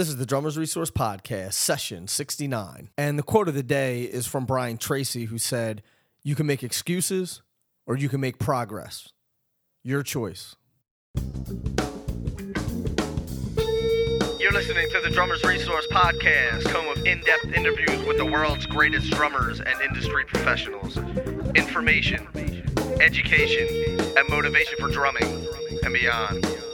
This is the Drummers Resource Podcast, session 69. And the quote of the day is from Brian Tracy, who said, You can make excuses or you can make progress. Your choice. You're listening to the Drummers Resource Podcast, home of in depth interviews with the world's greatest drummers and industry professionals. Information, education, and motivation for drumming and beyond.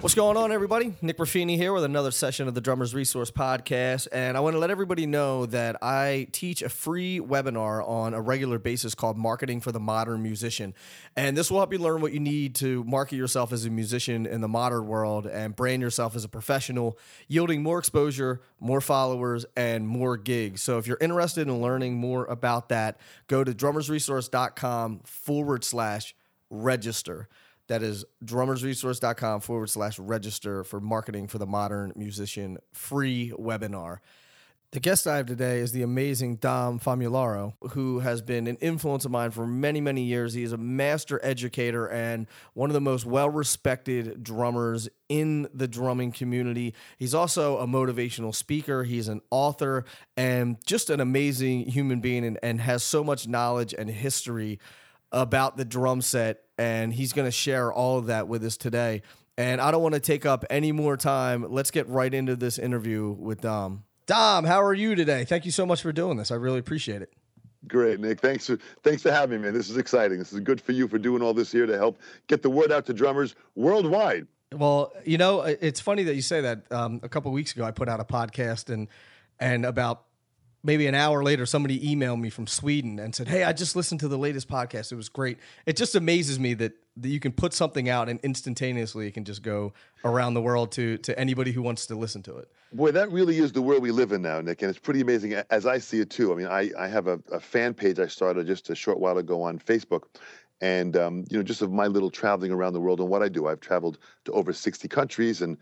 What's going on, everybody? Nick Ruffini here with another session of the Drummers Resource Podcast. And I want to let everybody know that I teach a free webinar on a regular basis called Marketing for the Modern Musician. And this will help you learn what you need to market yourself as a musician in the modern world and brand yourself as a professional, yielding more exposure, more followers, and more gigs. So if you're interested in learning more about that, go to drummersresource.com forward slash register. That is drummersresource.com forward slash register for marketing for the modern musician free webinar. The guest I have today is the amazing Dom Famularo, who has been an influence of mine for many, many years. He is a master educator and one of the most well respected drummers in the drumming community. He's also a motivational speaker, he's an author, and just an amazing human being and, and has so much knowledge and history about the drum set, and he's going to share all of that with us today. And I don't want to take up any more time. Let's get right into this interview with Dom. Dom, how are you today? Thank you so much for doing this. I really appreciate it. Great, Nick. Thanks for thanks for having me, man. This is exciting. This is good for you for doing all this here to help get the word out to drummers worldwide. Well, you know, it's funny that you say that. Um, a couple weeks ago, I put out a podcast, and and about maybe an hour later, somebody emailed me from Sweden and said, "Hey, I just listened to the latest podcast. It was great." It just amazes me that, that you can put something out and instantaneously it can just go around the world to to anybody who wants to listen to it. Boy, that really is the world we live in now, Nick, and it's pretty amazing as I see it too. I mean, I I have a, a fan page I started just a short while ago on Facebook. And um, you know, just of my little traveling around the world and what I do, I've traveled to over 60 countries, and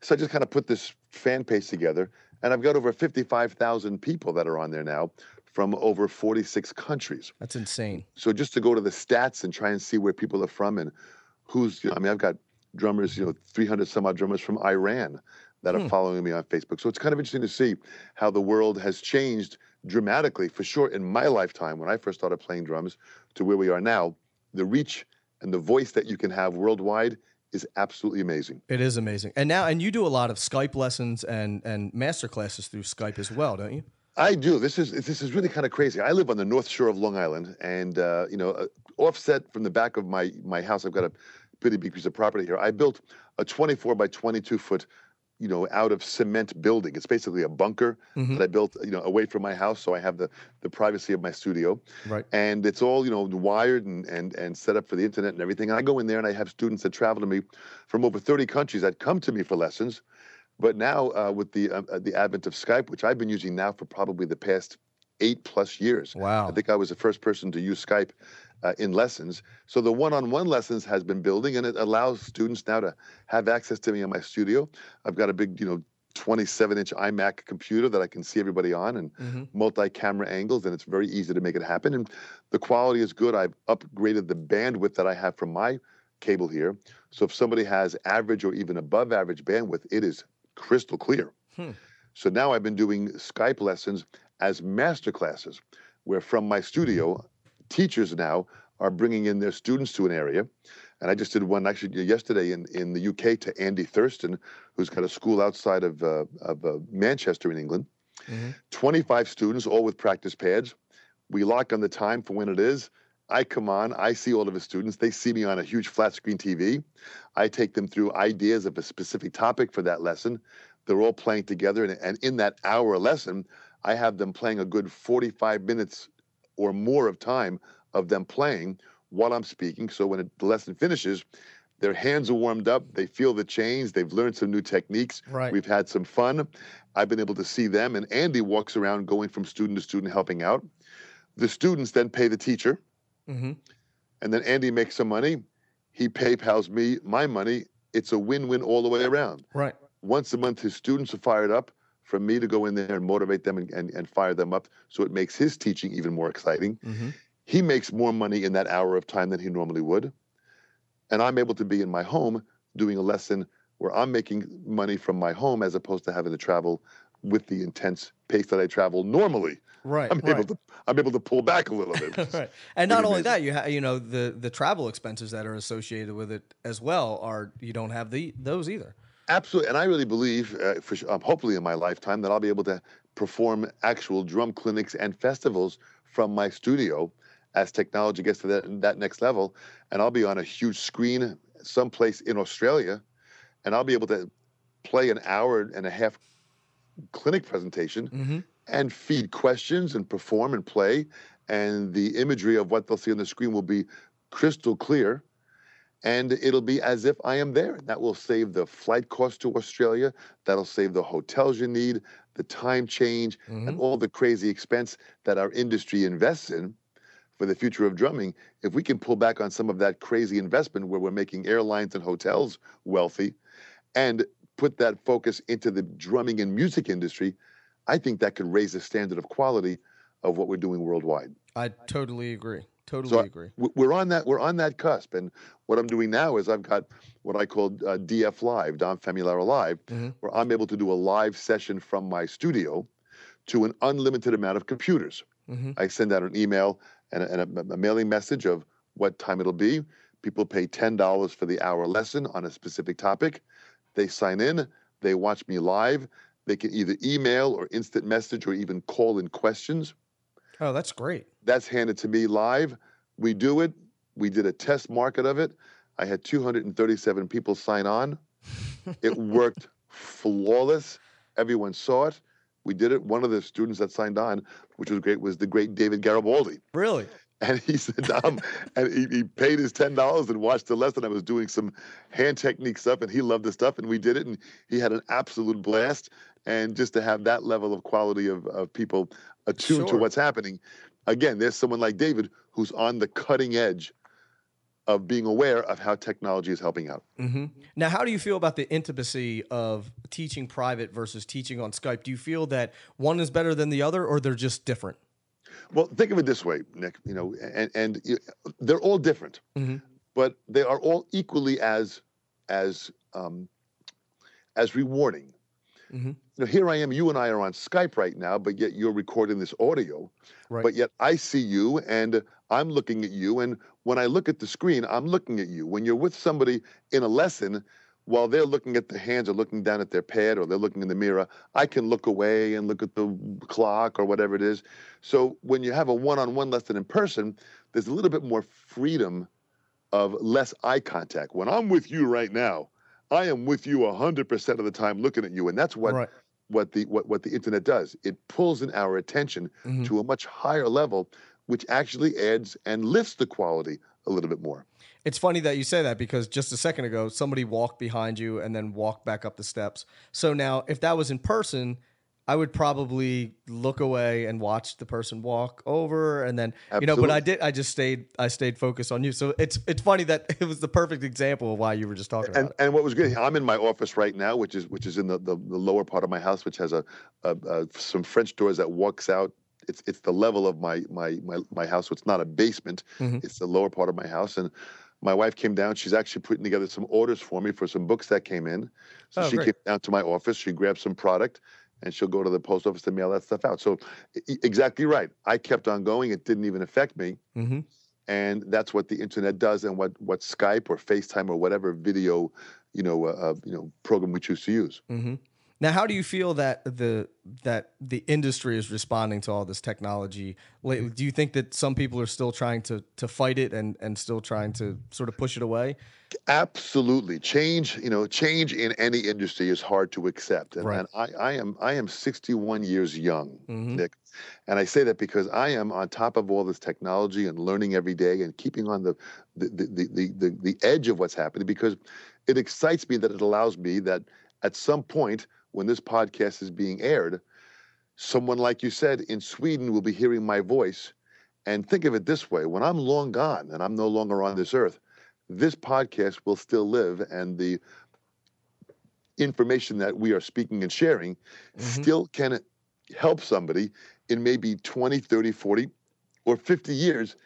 so I just kind of put this fan page together and I've got over 55,000 people that are on there now from over 46 countries. That's insane. So just to go to the stats and try and see where people are from and who's, you know, I mean, I've got drummers, you know, 300 some odd drummers from Iran that hmm. are following me on Facebook. So it's kind of interesting to see how the world has changed dramatically for sure in my lifetime when I first started playing drums to where we are now. The reach and the voice that you can have worldwide is absolutely amazing. It is amazing. And now, and you do a lot of Skype lessons and and master classes through Skype as well, don't you? I do. This is this is really kind of crazy. I live on the North Shore of Long Island, and uh, you know, uh, offset from the back of my my house, I've got a pretty big piece of property here. I built a 24 by 22 foot you know, out of cement building. It's basically a bunker mm-hmm. that I built, you know, away from my house, so I have the the privacy of my studio. Right. And it's all, you know, wired and and and set up for the internet and everything. And I go in there and I have students that travel to me from over 30 countries that come to me for lessons. But now uh, with the uh, the advent of Skype, which I've been using now for probably the past eight plus years. Wow. I think I was the first person to use Skype uh, in lessons. So the one-on-one lessons has been building, and it allows students now to have access to me in my studio. I've got a big, you know, 27-inch iMac computer that I can see everybody on, and mm-hmm. multi-camera angles, and it's very easy to make it happen. And the quality is good. I've upgraded the bandwidth that I have from my cable here. So if somebody has average or even above average bandwidth, it is crystal clear. Hmm. So now I've been doing Skype lessons as master classes, where from my studio, teachers now are bringing in their students to an area. And I just did one actually yesterday in, in the UK to Andy Thurston, who's got a school outside of, uh, of uh, Manchester in England. Mm-hmm. 25 students, all with practice pads. We lock on the time for when it is. I come on, I see all of the students. They see me on a huge flat screen TV. I take them through ideas of a specific topic for that lesson. They're all playing together. And, and in that hour lesson, I have them playing a good 45 minutes or more of time of them playing while I'm speaking. So when the lesson finishes, their hands are warmed up, they feel the change, they've learned some new techniques. Right. We've had some fun. I've been able to see them, and Andy walks around going from student to student helping out. The students then pay the teacher, mm-hmm. and then Andy makes some money. He PayPal's me my money. It's a win-win all the way around. Right. Once a month, his students are fired up for me to go in there and motivate them and, and, and fire them up so it makes his teaching even more exciting. Mm-hmm. He makes more money in that hour of time than he normally would. and I'm able to be in my home doing a lesson where I'm making money from my home as opposed to having to travel with the intense pace that I travel normally. Right. I'm right. able to I'm able to pull back a little bit. right. And not only amazing. that, you have you know the the travel expenses that are associated with it as well are you don't have the those either. Absolutely, and I really believe, uh, for sure, um, hopefully in my lifetime, that I'll be able to perform actual drum clinics and festivals from my studio as technology gets to that that next level, and I'll be on a huge screen someplace in Australia, and I'll be able to play an hour and a half clinic presentation Mm-hmm. and feed questions and perform and play, and the imagery of what they'll see on the screen will be crystal clear and it'll be as if I am there. That will save the flight cost to Australia. That'll save the hotels you need, the time change, and mm-hmm. all the crazy expense that our industry invests in for the future of drumming. If we can pull back on some of that crazy investment where we're making airlines and hotels wealthy and put that focus into the drumming and music industry, I think that could raise the standard of quality of what we're doing worldwide. I totally agree. Totally So I- agree. w- we're on that we're on that cusp and what i'm doing now is i've got what i call uh, df live Dom Famularo live Mhm. where i'm able to do a live session from my studio to an unlimited amount of computers Mhm. i send out an email and, a, and a, a mailing message of what time it'll be people pay $10 for the hour lesson on a specific topic they sign in they watch me live they can either email or instant message or even call in questions Oh, that's great. that's handed to me live. We do it. We did a test market of it. I had 237 people sign on. It worked flawless. Everyone saw it. We did it. One of the students that signed on, which was great, was the great David Garibaldi. Really? And he said, um, and he, he paid his ten dollars and watched the lesson. I was doing some hand technique stuff, and he loved the stuff, and we did it, and he had an absolute blast. And just to have that level of quality of, of people attuned to what's happening, again, there's someone like David who's on the cutting edge of being aware of how technology is helping out. hmm Now, how do you feel about the intimacy of teaching private versus teaching on Skype? Do you feel that one is better than the other, or they're just different? Well, think of it this way, Nick. You know, and and they're all different, Mhm. but they are all equally as as um, as rewarding. Mhm. You know, here I am. You and I are on Skype right now, but yet you're recording this audio. Right. But yet I see you, and I'm looking at you. And when I look at the screen, I'm looking at you. When you're with somebody in a lesson, while they're looking at the hands or looking down at their pad or they're looking in the mirror, I can look away and look at the clock or whatever it is. So when you have a one-on-one lesson in person, there's a little bit more freedom of less eye contact. When I'm with you right now, I am with you 100% of the time looking at you. And that's what right. what the what, what the internet does. It pulls in our attention Mhm. to a much higher level, which actually adds and lifts the quality a little bit more. It's funny that you say that because just a second ago, somebody walked behind you and then walked back up the steps. So now, if that was in person, I would probably look away and watch the person walk over, and then you know. But I did. I just stayed. I stayed focused on you. So it's it's funny that it was the perfect example of why you were just talking And about and what was good, I'm in my office right now, which is which is in the, the, the lower part of my house, which has a, a, a some French doors that walks out. It's it's the level of my my my, my house, so it's not a basement. Mhm. It's the lower part of my house, and my wife came down. She's actually putting together some orders for me for some books that came in. So Oh, she great. came down to my office. She grabbed some product, and she'll go to the post office to mail that stuff out. So e- exactly right. I kept on going. It didn't even affect me that. hmm and that's what the internet does and what what Skype or FaceTime or whatever video you know uh, uh, you know program we choose to use. hmm Now, how do you feel that the that the industry is responding to all this technology lately? Do you think that some people are still trying to to fight it and and still trying to sort of push it away? Absolutely, change you know change in any industry is hard to accept, and, Right. and I, I am I am 61 years young, Mhm. Nick, and I say that because I am on top of all this technology and learning every day and keeping on the the the the, the, the, the edge of what's happening because it excites me that it allows me that at some point when this podcast is being aired, someone like you said in Sweden will be hearing my voice. And think of it this way when I'm long gone and I'm no longer on this earth, this podcast will still live and the information that we are speaking and sharing Mhm. still can help somebody in maybe 20, 30, 40, or 50 years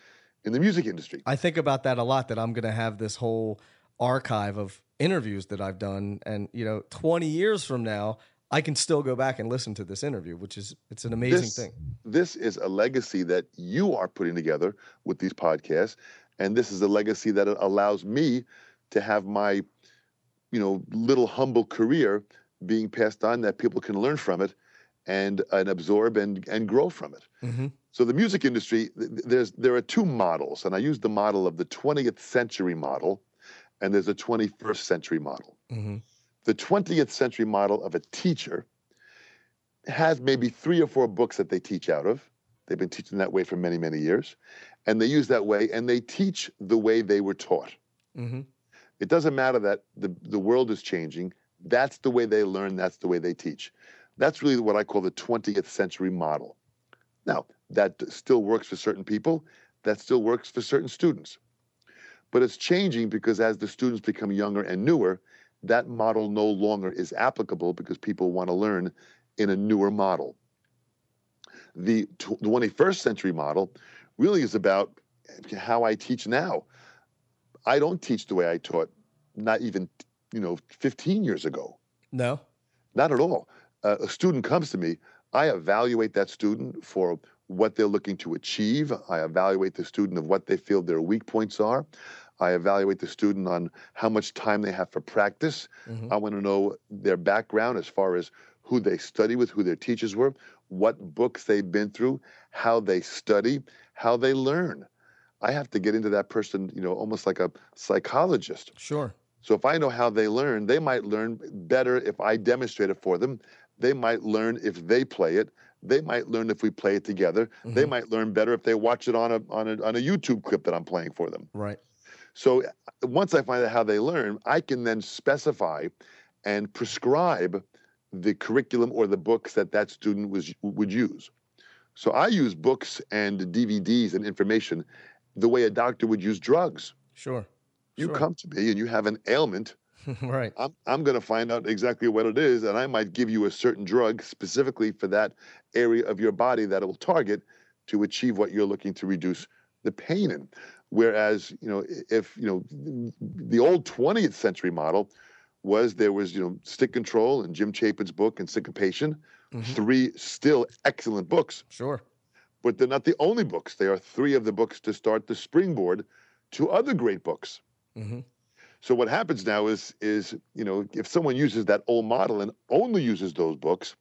in the music industry. I think about that a lot. That I'm going to have this whole archive of interviews that I've done, and you know, 20 years from now, I can still go back and listen to this interview, which is it's an amazing this, thing. This is a legacy that you are putting together with these podcasts, and this is a legacy that allows me to have my, you know, little humble career being passed on that people can learn from it and and absorb and and grow from it. Mm-hmm. So the music industry, there's there are two models, and I use the model of the 20th century model, and there's a 21st century model. Mm-hmm. The 20th century model of a teacher has maybe three or four books that they teach out of. They've been teaching that way for many, many years, and they use that way, and they teach the way they were taught. Mm-hmm. It doesn't matter that the, the world is changing. That's the way they learn. That's the way they teach. That's really what I call the 20th century model. Now, that still works for certain people, that still works for certain students. But it's changing because as the students become younger and newer, that model no longer is applicable because people want to learn in a newer model. The 21st century model really is about how I teach now. I don't teach the way I taught not even, you know, 15 years ago. No. Not at all. Uh, a student comes to me, I evaluate that student for what they're looking to achieve. I evaluate the student of what they feel their weak points are. I evaluate the student on how much time they have for practice. Mm-hmm. I want to know their background as far as who they study with, who their teachers were, what books they've been through, how they study, how they learn. I have to get into that person, you know, almost like a psychologist. Sure. So if I know how they learn, they might learn better if I demonstrate it for them. They might learn if they play it. They might learn if we play it together. Mm-hmm. They might learn better if they watch it on a on a on a YouTube clip that I'm playing for them. Right. So once I find out how they learn, I can then specify and prescribe the curriculum or the books that that student was would use. So I use books and DVDs and information the way a doctor would use drugs. Sure. You sure. come to me and you have an ailment. right. I'm, I'm going to find out exactly what it is, and I might give you a certain drug specifically for that area of your body that it will target to achieve what you're looking to reduce the pain in. Whereas, you know, if, you know, the old 20th century model was there was, you know, Stick Control and Jim Chapin's book and Syncopation, mm-hmm. three still excellent books. Sure. But they're not the only books. They are three of the books to start the springboard to other great books. Mm-hmm. So what happens now is is you know if someone uses that old model and only uses those books,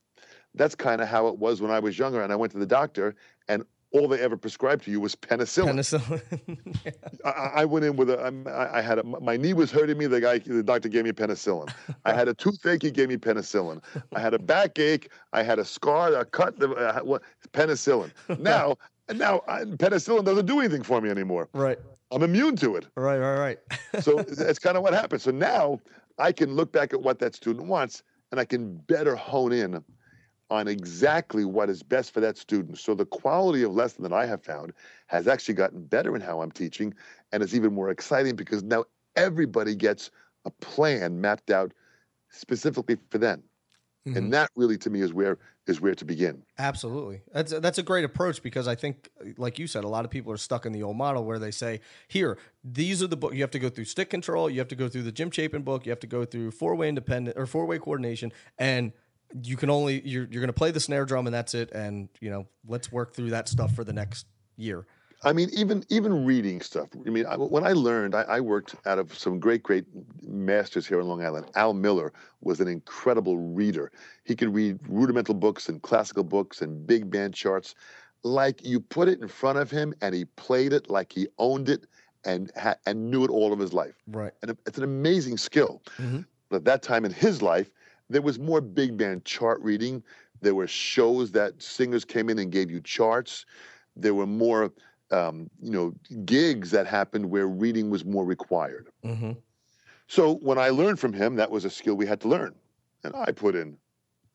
that's kind of how it was when I was younger and I went to the doctor and all they ever prescribed to you was penicillin. Penicillin. yeah. I, I, went in with a. I, I had a, my knee was hurting me. The guy, the doctor gave me penicillin. I had a toothache. He gave me penicillin. I had a backache. I had a scar, a cut. Uh, what, penicillin. Now, now I, penicillin doesn't do anything for me anymore. Right. I'm immune to it. Right. Right. Right. so that's kind of what happened. So now I can look back at what that student wants, and I can better hone in on exactly what is best for that student. So the quality of lesson that I have found has actually gotten better in how I'm teaching, and it's even more exciting because now everybody gets a plan mapped out specifically for them. Mm-hmm. And that really to me is where is where to begin. Absolutely. That's that's a great approach because I think like you said a lot of people are stuck in the old model where they say, "Here, these are the book you have to go through stick control, you have to go through the Jim Chapin book, you have to go through four-way independent or four-way coordination and you can only you're you're going to play the snare drum and that's it. And you know let's work through that stuff for the next year. I mean even even reading stuff. I mean I, when i learned I, I, worked out of some great great masters here in long island. Al miller was an incredible reader. He could read rudimental books and classical books and big band charts. Like you put it in front of him and he played it like he owned it and ha- and knew it all of his life. Right. And it's an amazing skill. Mm-hmm. but at that time in his life there was more big band chart reading. There were shows that singers came in and gave you charts. There were more, um, you know, gigs that happened where reading was more required. Mm-hmm. So when I learned from him, that was a skill we had to learn, and I put in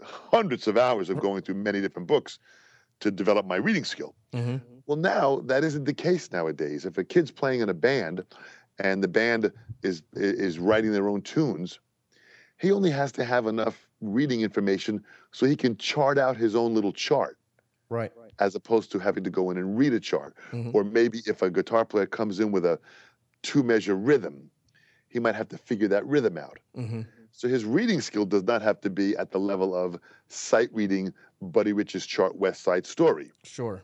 hundreds of hours of going through many different books to develop my reading skill. Mm-hmm. Well, now that isn't the case nowadays. If a kid's playing in a band, and the band is is writing their own tunes, he only has to have enough reading information so he can chart out his own little chart. Right. As opposed to having to go in and read a chart. Mm-hmm. Or maybe if a guitar player comes in with a two measure rhythm, he might have to figure that rhythm out. Mm-hmm. So his reading skill does not have to be at the level of sight reading Buddy Rich's chart West Side Story, Sure.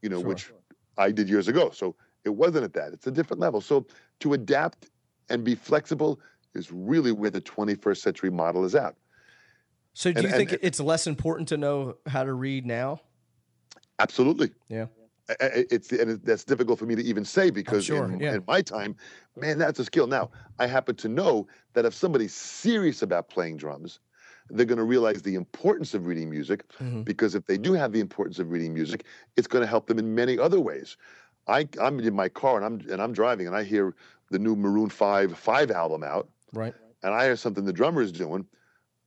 you know, Sure. which I did years ago. So it wasn't at that. It's a different level. So to adapt and be flexible is really where the 21st century model is at. So do And- you and- think it's less important to know how to read now? Absolutely. Yeah. It's and that's difficult for me to even say because sure, in, yeah. in my time, man, that's a skill. Now I happen to know that if somebody's serious about playing drums, they're going to realize the importance of reading music Mhm. because if they do have the importance of reading music, it's going to help them in many other ways. I, I'm in my car and I'm and I'm driving and I hear the new Maroon Five Five album out Right. and I hear something the drummer is doing,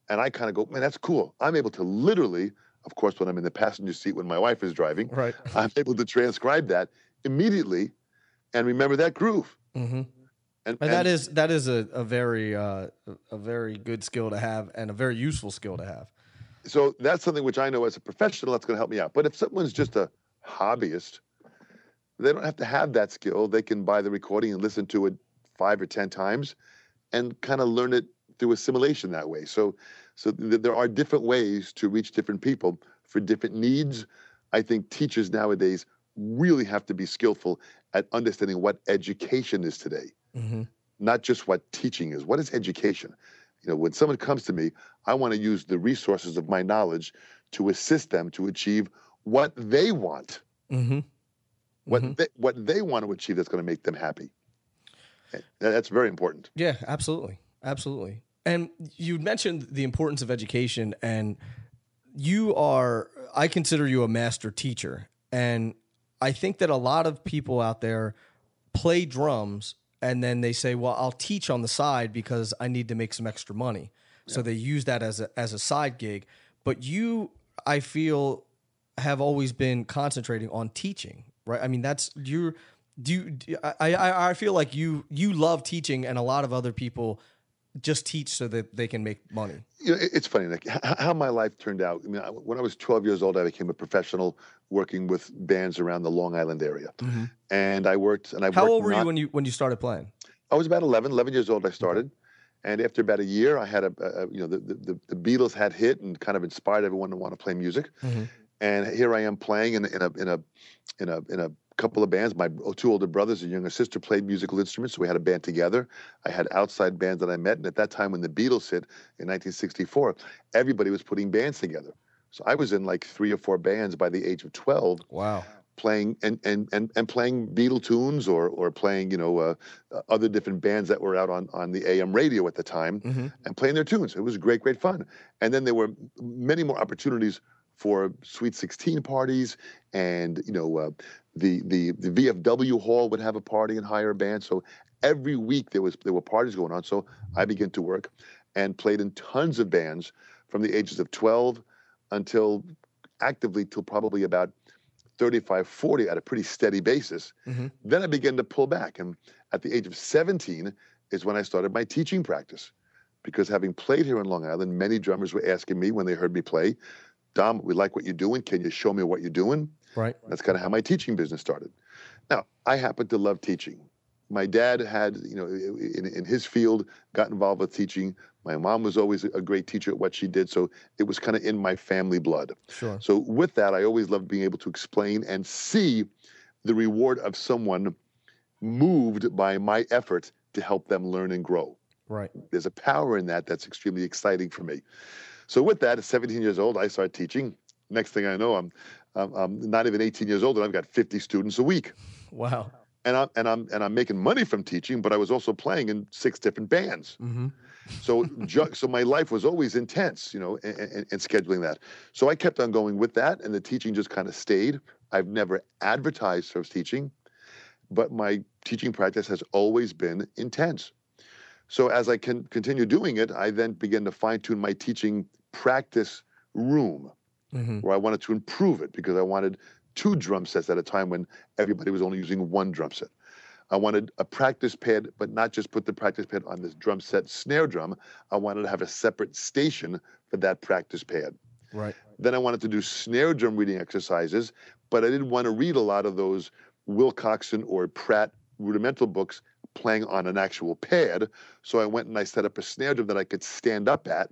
and I kind of go, man, that's cool. I'm able to literally, of course, when I'm in the passenger seat when my wife is driving, Right. I'm able to transcribe that immediately and remember that groove. Mm-hmm. And, And that is that is a, a very uh, a very good skill to have and a very useful skill to have. so that's something which I know as a professional that's going to help me out. But if someone's just a hobbyist, they don't have to have that skill. They can buy the recording and listen to it five or ten times, and kind of learn it through assimilation that way. So, so th- there are different ways to reach different people for different needs. I think teachers nowadays really have to be skillful at understanding what education is today Mm-hmm. not just what teaching is. What is education? You know, when someone comes to me, I want to use the resources of my knowledge to assist them to achieve what they want, Mm-hmm. what they, what they want to achieve that's going to make them happy. That's very important. Yeah, absolutely. Absolutely. And you mentioned the importance of education and you are I consider you a master teacher and I think that a lot of people out there play drums and then they say, "Well, I'll teach on the side because I need to make some extra money." So they use that as a as a side gig. But you I feel have always been concentrating on teaching, right? I mean, that's you. Do you, I, I I feel like you you love teaching, and a lot of other people just teach so that they can make money. You know, it's funny, Nick, how my life turned out. I mean, when I was 12 years old, I became a professional working with bands around the Long Island area. And I worked, and I How worked old were you when you when you started playing? I was about 11, 11 years old. I started, and after about a year, I had a, a you know the, the the Beatles had hit and kind of inspired everyone to want to play music. Mhm. And here I am playing in, in a in a in a in a couple of bands. My two older brothers and younger sister played musical instruments, so we had a band together. I had outside bands that I met, and at that time when the Beatles hit in 1964, everybody was putting bands together. So I was in like three or four bands by the age of 12 Wow. playing and and and, and playing Beatle tunes or or playing you know uh, uh, other different bands that were out on on the AM radio at the time Mhm. and playing their tunes. It was great, great fun. And then there were many more opportunities for Sweet 16 parties, and you know uh, the the the VFW hall would have a party and hire a band. So every week there was there were parties going on. So I began to work and played in tons of bands from the ages of 12 until actively till probably about 35, 40 at a pretty steady basis. Mhm. Then I began to pull back. And at the age of 17 is when I started my teaching practice. Because having played here in Long Island, many drummers were asking me when they heard me play, Dom, we like what you're doing. Can you show me what you're doing? Right. That's kind of how my teaching business started. Now, I happen to love teaching. My dad had, you know, in, in his field, got involved with teaching. My mom was always a great teacher at what she did, so it was kind of in my family blood. Sure. So with that, I always loved being able to explain and see the reward of someone moved by my effort to help them learn and grow. Right. There's a power in that that's extremely exciting for me. So with that, at 17 years old, I start teaching. Next thing I know, I'm, I'm, I'm not even 18 years old, and I've got 50 students a week. Wow. And I'm and I'm and I'm making money from teaching, but I was also playing in six different bands. Mm-hmm. So, ju- so my life was always intense, you know, and, and, and scheduling that. So I kept on going with that, and the teaching just kind of stayed. I've never advertised for teaching, but my teaching practice has always been intense. So as I can continue doing it, I then begin to fine tune my teaching practice room, Mm-hmm. where I wanted to improve it because I wanted two drum sets at a time when everybody was only using one drum set. I wanted a practice pad, but not just put the practice pad on this drum set snare drum. I wanted to have a separate station for that practice pad. Right. Then I wanted to do snare drum reading exercises, but I didn't want to read a lot of those Wilcoxon or Pratt rudimental books playing on an actual pad. So I went and I set up a snare drum that I could stand up at,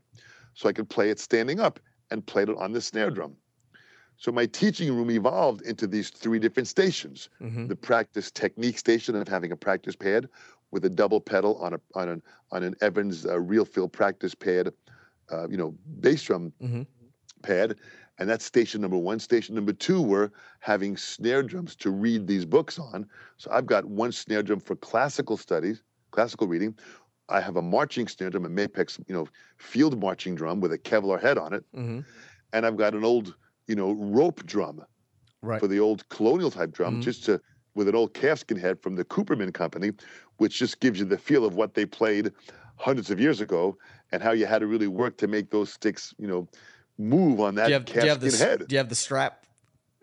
so I could play it standing up and played it on the snare drum. So my teaching room evolved into these three different stations: Mhm. the practice technique station of having a practice pad with a double pedal on a on an on an Evans uh, RealFeel practice pad, uh, you know, bass drum Mhm. pad, and that's station number one. Station number two were having snare drums to read these books on. So I've got one snare drum for classical studies, classical reading. I have a marching snare drum, a Mapex, you know, field marching drum with a Kevlar head on it, Mhm. and I've got an old, you know, rope drum Right. for the old colonial type drum, Mhm. just to with an old calfskin head from the Cooperman Company, which just gives you the feel of what they played hundreds of years ago and how you had to really work to make those sticks, you know, move on that do you have, do you have the calfskin head. do you have the strap?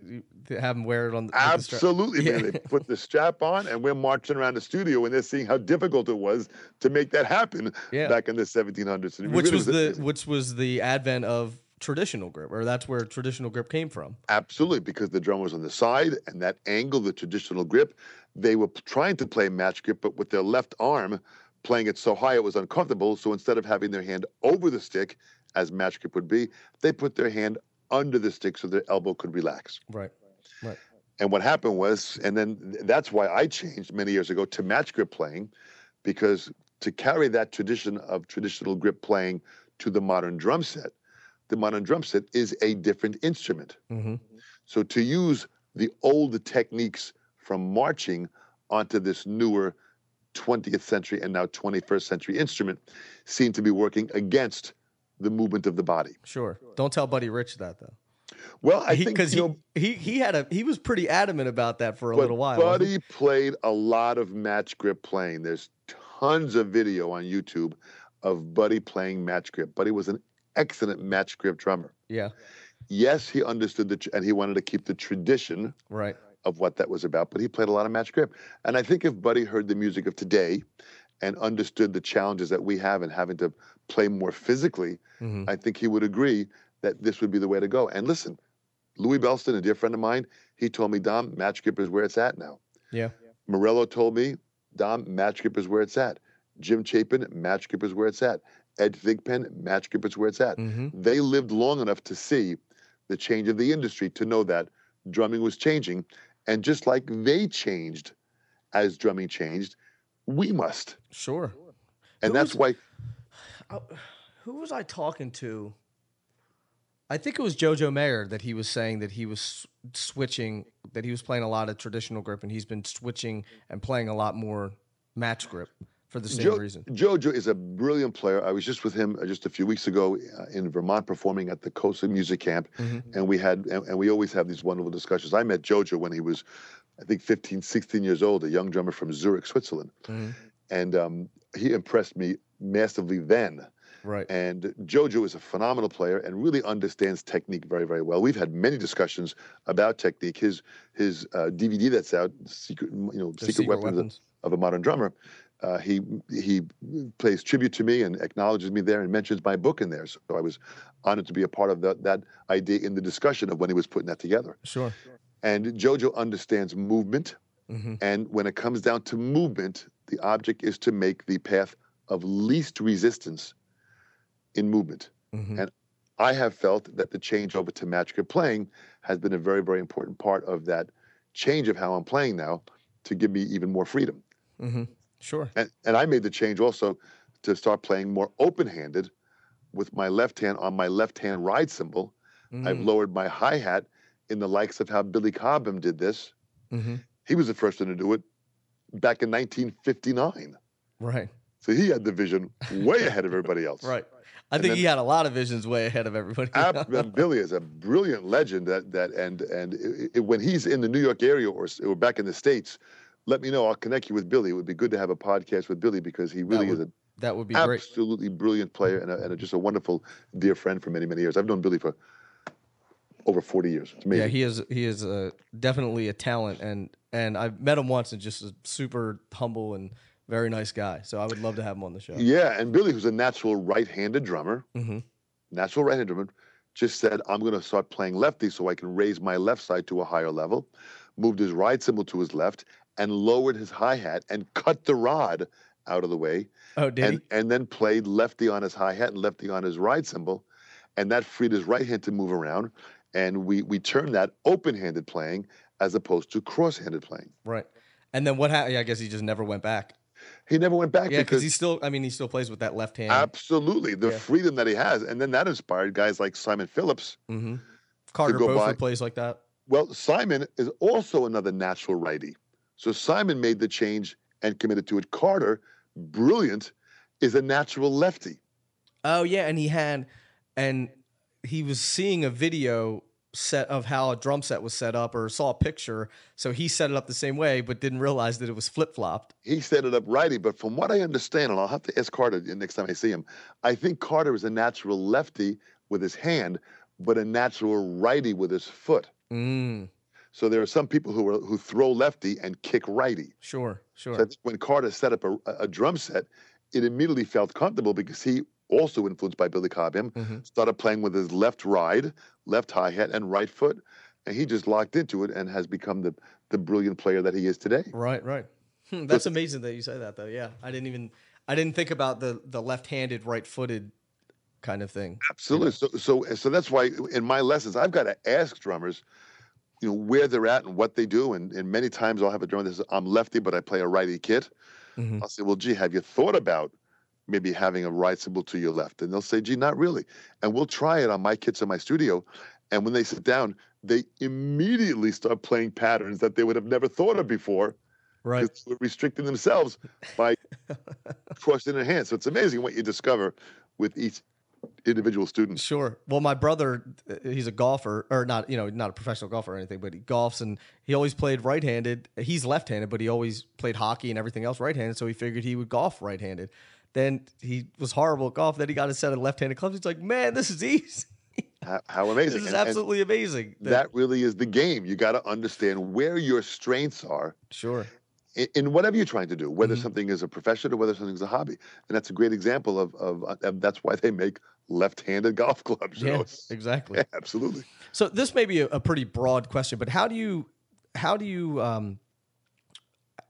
You- have them wear it on the, with the? Absolutely, man. Yeah. They put the strap on, and we're marching around the studio, and they're seeing how difficult it was to make that happen Yeah. back in the 1700s. Which really was the amazing. which was the advent of traditional grip, or that's where traditional grip came from. Absolutely, because the drum was on the side and that angle, the traditional grip, they were trying to play match grip, but with their left arm playing it so high it was uncomfortable. So instead of having their hand over the stick, as match grip would be, they put their hand under the stick so their elbow could relax. Right. Right. And what happened was, and then that's why I changed many years ago to match grip playing, because to carry that tradition of traditional grip playing to the modern drum set, the modern drum set is a different instrument. hmm So to use the old techniques from marching onto this newer 20th century and now 21st century instrument seemed to be working against the movement of the body. Sure. Don't tell Buddy Rich that though. Well, I think because he, know, he he had a he was pretty adamant about that for a little while. Buddy played a lot of match grip playing. There's tons of video on YouTube of Buddy playing match grip. Buddy was an excellent match grip drummer. Yeah. Yes, he understood the tr- and he wanted to keep the tradition Right. of what that was about, but he played a lot of match grip. And I think if Buddy heard the music of today and understood the challenges that we have in having to play more physically, hmm I think he would agree that this would be the way to go. And listen, Louie Bellson, a dear friend of mine, he told me, Dom, match grip is where it's at now. Yeah. Morello told me, Dom, match grip is where it's at. Jim Chapin, match grip is where it's at. Ed Thigpen, match grip is where it's at. hmm They lived long enough to see the change of the industry to know that drumming was changing. And just like they changed as drumming changed, we must. Sure. And Who that's why, Who was I talking to? I think it was Jojo Mayer that he was saying that he was switching, that he was playing a lot of traditional grip, and he's been switching and playing a lot more match grip for the same Jo- reason. Jojo is a brilliant player. I was just with him uh, just a few weeks ago uh, in Vermont performing at the KoSA Music Camp, Mhm. and we had and, and we always have these wonderful discussions. I met Jojo when he was, I think, 15, 16 years old, a young drummer from Zurich, Switzerland, Mhm. and um, he impressed me massively then. Right. And Jojo is a phenomenal player and really understands technique very, very well. We've had many discussions about technique. His his uh, DVD that's out, secret, you know, The secret, weapons, of- of a modern drummer. Uh, he he plays tribute to me and acknowledges me there and mentions my book in there. So I was honored to be a part of that that idea in the discussion of when he was putting that together. Sure. And Jojo understands movement, hmm and when it comes down to movement, the object is to make the path of least resistance in movement. hmm And I have felt that the change over to match grip playing has been a very, very important part of that change of how I'm playing now to give me even more freedom. Mm-hmm. Sure. And, and I made the change also to start playing more open handed with my left hand on my left hand ride cymbal. I've Mm. lowered my hi hat in the likes of how Billy Cobham did this. Mhm. He was the first one to do it back in 1959. Right. So he had the vision way ahead of everybody else. Right. I And think then- he had a lot of visions way ahead of everybody. Ab- and Billy is a brilliant legend. That that and and i i when he's in the New York area or, or back in the states, let me know. I'll connect you with Billy. It would be good to have a podcast with Billy because he really would is that would be an great. absolutely brilliant player and, a, and a, just a wonderful dear friend for many many years. I've known Billy for over forty years. Yeah, he is. He is uh, definitely a talent, and and I've met him once, and just a super humble and very nice guy. So I would love to have him on the show. Yeah, and Billy, who's a natural right-handed drummer, hmm natural right-handed drummer, just said, "I'm going to start playing lefty so I can raise my left side to a higher level." Moved his ride cymbal to his left, and lowered his hi hat and cut the rod out of the way, Oh, did and and then played lefty on his hi hat and lefty on his ride cymbal, and that freed his right hand to move around, and we we turned that open handed playing as opposed to cross handed playing. Right. And then what happened? Yeah, I guess he just never went back. He never went back Yeah, because he still. I mean, he still plays with that left hand. absolutely the Yeah. freedom that he has, and then that inspired guys like Simon Phillips. hmm Carter by- plays like that. Well, Simon is also another natural righty. So Simon made the change and committed to it. Carter, brilliant, is a natural lefty. Oh yeah, and he had, and he was seeing a video set of how a drum set was set up, or saw a picture. So he set it up the same way, but didn't realize that it was flip flopped. He set it up righty, but from what I understand, and I'll have to ask Carter next time I see him, I think Carter is a natural lefty with his hand, but a natural righty with his foot. Mm, So there are some people who are, who throw lefty and kick righty. sure, sure. So when Carter set up a, a drum set, it immediately felt comfortable because he, also influenced by Billy Cobham, Mhm. started playing with his left ride, left hi hat, and right foot, and he just locked into it and has become the the brilliant player that he is today. Right, right. Hmm, that's amazing that you say that, though. Yeah, I didn't even. I didn't think about the the left-handed, right-footed kind of thing. Absolutely. So so so that's why in my lessons I've got to ask drummers, you know, where they're at and what they do, and and many times I'll have a drummer that says I'm lefty but I play a righty kit. Mhm. I'll say, well, gee, have you thought about maybe having a right cymbal to your left? And they'll say, gee, not really. And we'll try it on my kids in my studio. And when they sit down, they immediately start playing patterns that they would have never thought of before Right. restricting themselves by crossing their hands. So it's amazing what you discover with each individual student. Sure. Well, my brother, uh, he's a golfer, or not, you know, not a professional golfer or anything, but he golfs and he always played right handed. He's left handed, but he always played hockey and everything else right handed. So he figured he would golf right handed. Then he was horrible at golf. Then he got a set of left handed clubs. He's like, man, this is easy. How, how amazing. This is And- and absolutely amazing. that really is the game. You got to understand where your strengths are sure. in, in whatever you're trying to do, whether Mhm. something is a profession or whether something's a hobby. And that's a great example of, of, uh, and that's why they make left-handed golf clubs. You know? exactly. Yeah, absolutely. So this may be a, a pretty broad question, but how do you how do you um,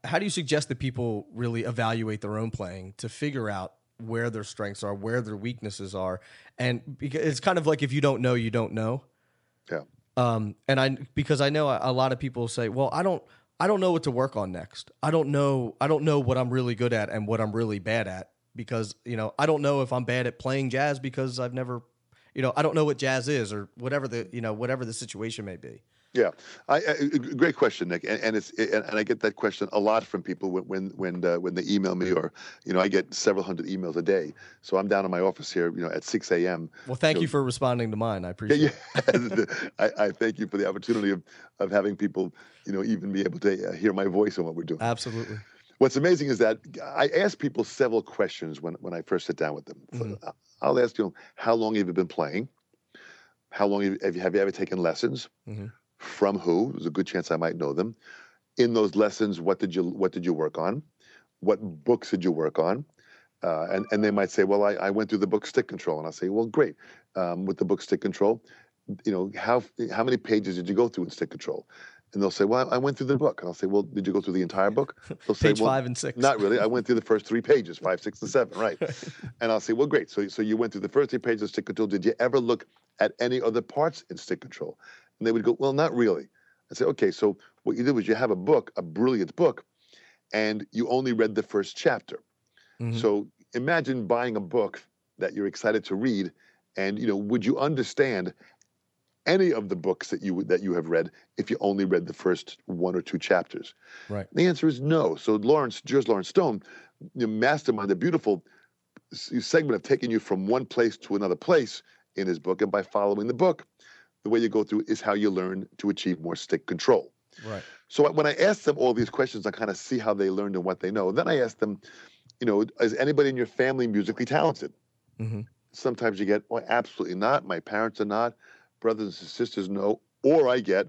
how do you suggest that people really evaluate their own playing to figure out where their strengths are, where their weaknesses are, and because it's kind of like if you don't know, you don't know. Yeah. Um, and I because I know a, a lot of people say, well, I don't I don't know what to work on next. I don't know I don't know what I'm really good at and what I'm really bad at because you know I don't know if I'm bad at playing jazz because I've never you know I don't know what jazz is or whatever the you know whatever the situation may be. Yeah, I, I, great question, Nick, and, and it's and, and I get that question a lot from people when when when, uh, when they email me or you know I get several hundred emails a day. So I'm down in my office here, you know, at 6 a.m. Well, thank So- you for responding to mine. I appreciate Yeah. I, I thank you for the opportunity of, of having people, you know, even be able to uh, hear my voice and what we're doing. Absolutely. What's amazing is that I ask people several questions when, when I first sit down with them. So Mhm. I'll ask you, how long have you been playing? How long have you, have you, have you ever taken lessons? Mhm. From who? There's a good chance I might know them. In those lessons, what did you what did you work on? What books did you work on? Uh, and and they might say, well, I, I went through the book Stick Control, and I'll say, well, great. Um, with the book Stick Control, you know how how many pages did you go through in Stick Control? And they'll say, well, I went through the book, and I'll say, well, did you go through the entire book? They'll say, Page well, five and six. not really. I went through the first three pages, five, six, and seven, right? And I'll say, well, great. So, so you went through the first three pages of Stick Control. Did you ever look at any other parts in Stick Control? And they would go, well, not really. I say, okay. So what you did was you have a book, a brilliant book, and you only read the first chapter. Mhm. So imagine buying a book that you're excited to read, and you know, would you understand any of the books that you that you have read if you only read the first one or two chapters? Right. The answer is no. So Lawrence, George Lawrence Stone, you know, mastermind the beautiful segment of taking you from one place to another place in his book, and by following the book, the way you go through is how you learn to achieve more stick control. Right. So when I ask them all these questions, I kind of see how they learned and what they know. Then I ask them, you know, is anybody in your family musically talented? hmm Sometimes you get, well, absolutely not. My parents are not. Brothers and sisters, no. Or I get,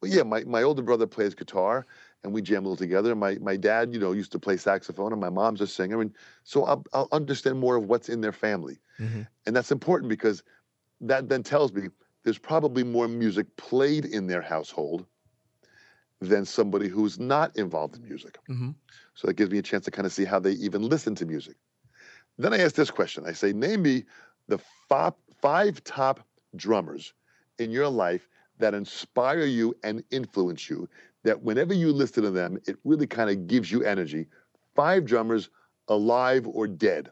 well, yeah, my, my older brother plays guitar and we jam a little together. My my dad, you know, used to play saxophone and my mom's a singer. And so I'll, I'll understand more of what's in their family. hmm And that's important because that then tells me there's probably more music played in their household than somebody who's not involved in music. Mm-hmm. So that gives me a chance to kind of see how they even listen to music. Then I ask this question I say, name me the five, five top drummers in your life that inspire you and influence you, that whenever you listen to them, it really kind of gives you energy. Five drummers, alive or dead.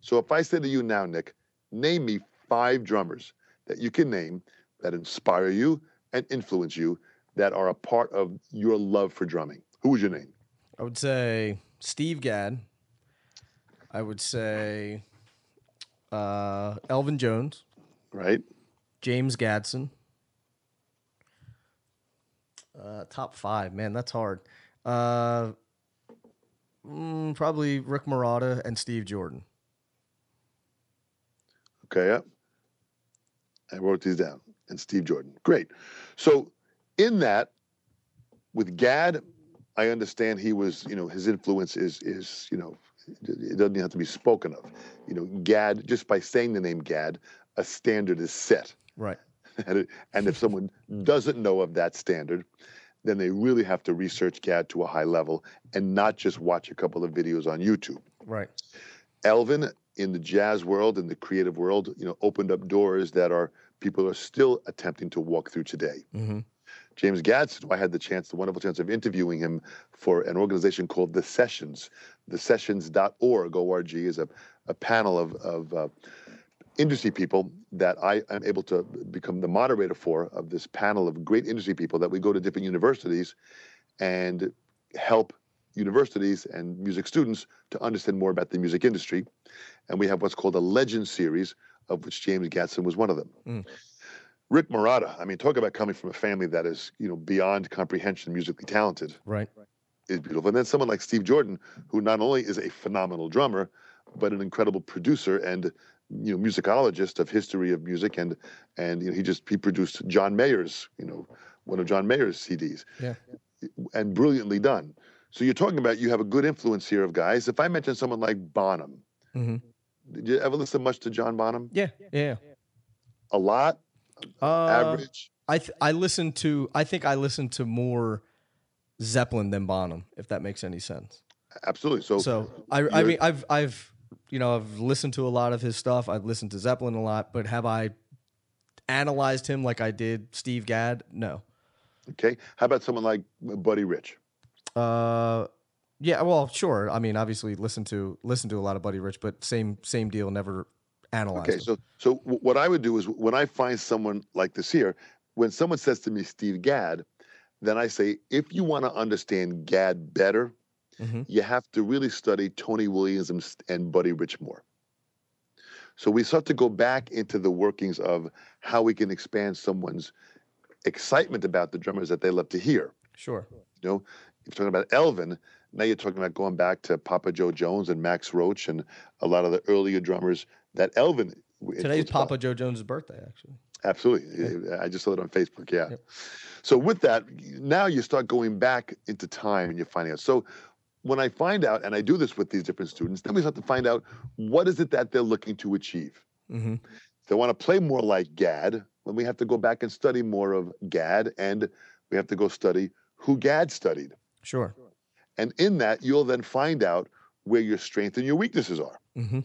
So if I say to you now, Nick, name me five drummers that you can name that inspire you and influence you that are a part of your love for drumming. Who would you name? I would say Steve Gadd. I would say uh, Elvin Jones, Right? James Gadson. Uh, top five, man, that's hard. Uh, mm, probably Rick Marotta and Steve Jordan. Okay, yeah. I wrote these down. And Steve Jordan. Great. So in that, with Gadd, I understand he was, you know, his influence is is, you know, it doesn't have to be spoken of. You know, Gadd, just by saying the name Gadd, a standard is set. Right. And, it, and if someone doesn't know of that standard, then they really have to research Gadd to a high level and not just watch a couple of videos on YouTube. Right. Elvin in the jazz world and the creative world, you know, opened up doors that are people are still attempting to walk through today. Mm-hmm. James Gadson, I had the chance, the wonderful chance of interviewing him for an organization called The Sessions. The Sessions.org, ORG, is a, a panel of, of uh, industry people that I am able to become the moderator for of this panel of great industry people that we go to different universities and help universities and music students to understand more about the music industry. And we have what's called a Legend series, of which James Gadson was one of them. Mm. Rick Marotta, I mean, talk about coming from a family that is, you know, beyond comprehension musically talented Right. is beautiful. And then someone like Steve Jordan, who not only is a phenomenal drummer, but an incredible producer and you know musicologist of history of music and and you know he just he produced John Mayer's you know one of John Mayer's CDs Yeah. and brilliantly done. So you're talking about you have a good influence here of guys. If I mention someone like Bonham, Mm-hmm. Did you ever listen much to John Bonham? Yeah. Yeah. A lot, Uh, average. I th- I listen to I think I listen to more Zeppelin than Bonham, if that makes any sense. Absolutely. So, So I I mean I've I've you know I've listened to a lot of his stuff. I've listened to Zeppelin a lot, but have I analyzed him like I did Steve Gadd? No. okay. How about someone like Buddy Rich? Uh yeah, well, sure. I mean, obviously listen to listen to a lot of Buddy Rich, but same same deal, never analyze. Okay, him. so so what I would do is when I find someone like this here, when someone says to me Steve Gadd, then I say if you want to understand Gadd better, Mhm. you have to really study Tony Williams and, and Buddy Rich more. So we start to go back into the workings of how we can expand someone's excitement about the drummers that they love to hear. Sure. You know, if you're talking about Elvin, now you're talking about going back to Papa Jo Jones and Max Roach and a lot of the earlier drummers that Elvin. Today's. Papa Jo Jones' birthday, actually. Absolutely. I just saw it on Facebook. Yeah. Yep. So with that, now you start going back into time and you're finding out. So when I find out, and I do this with these different students, then we start to find out what is it that they're looking to achieve. Mm-hmm. If they want to play more like Gadd, then we have to go back and study more of Gadd, and we have to go study who Gadd studied. Sure. And in that, you'll then find out where your strengths and your weaknesses are. Mm-hmm.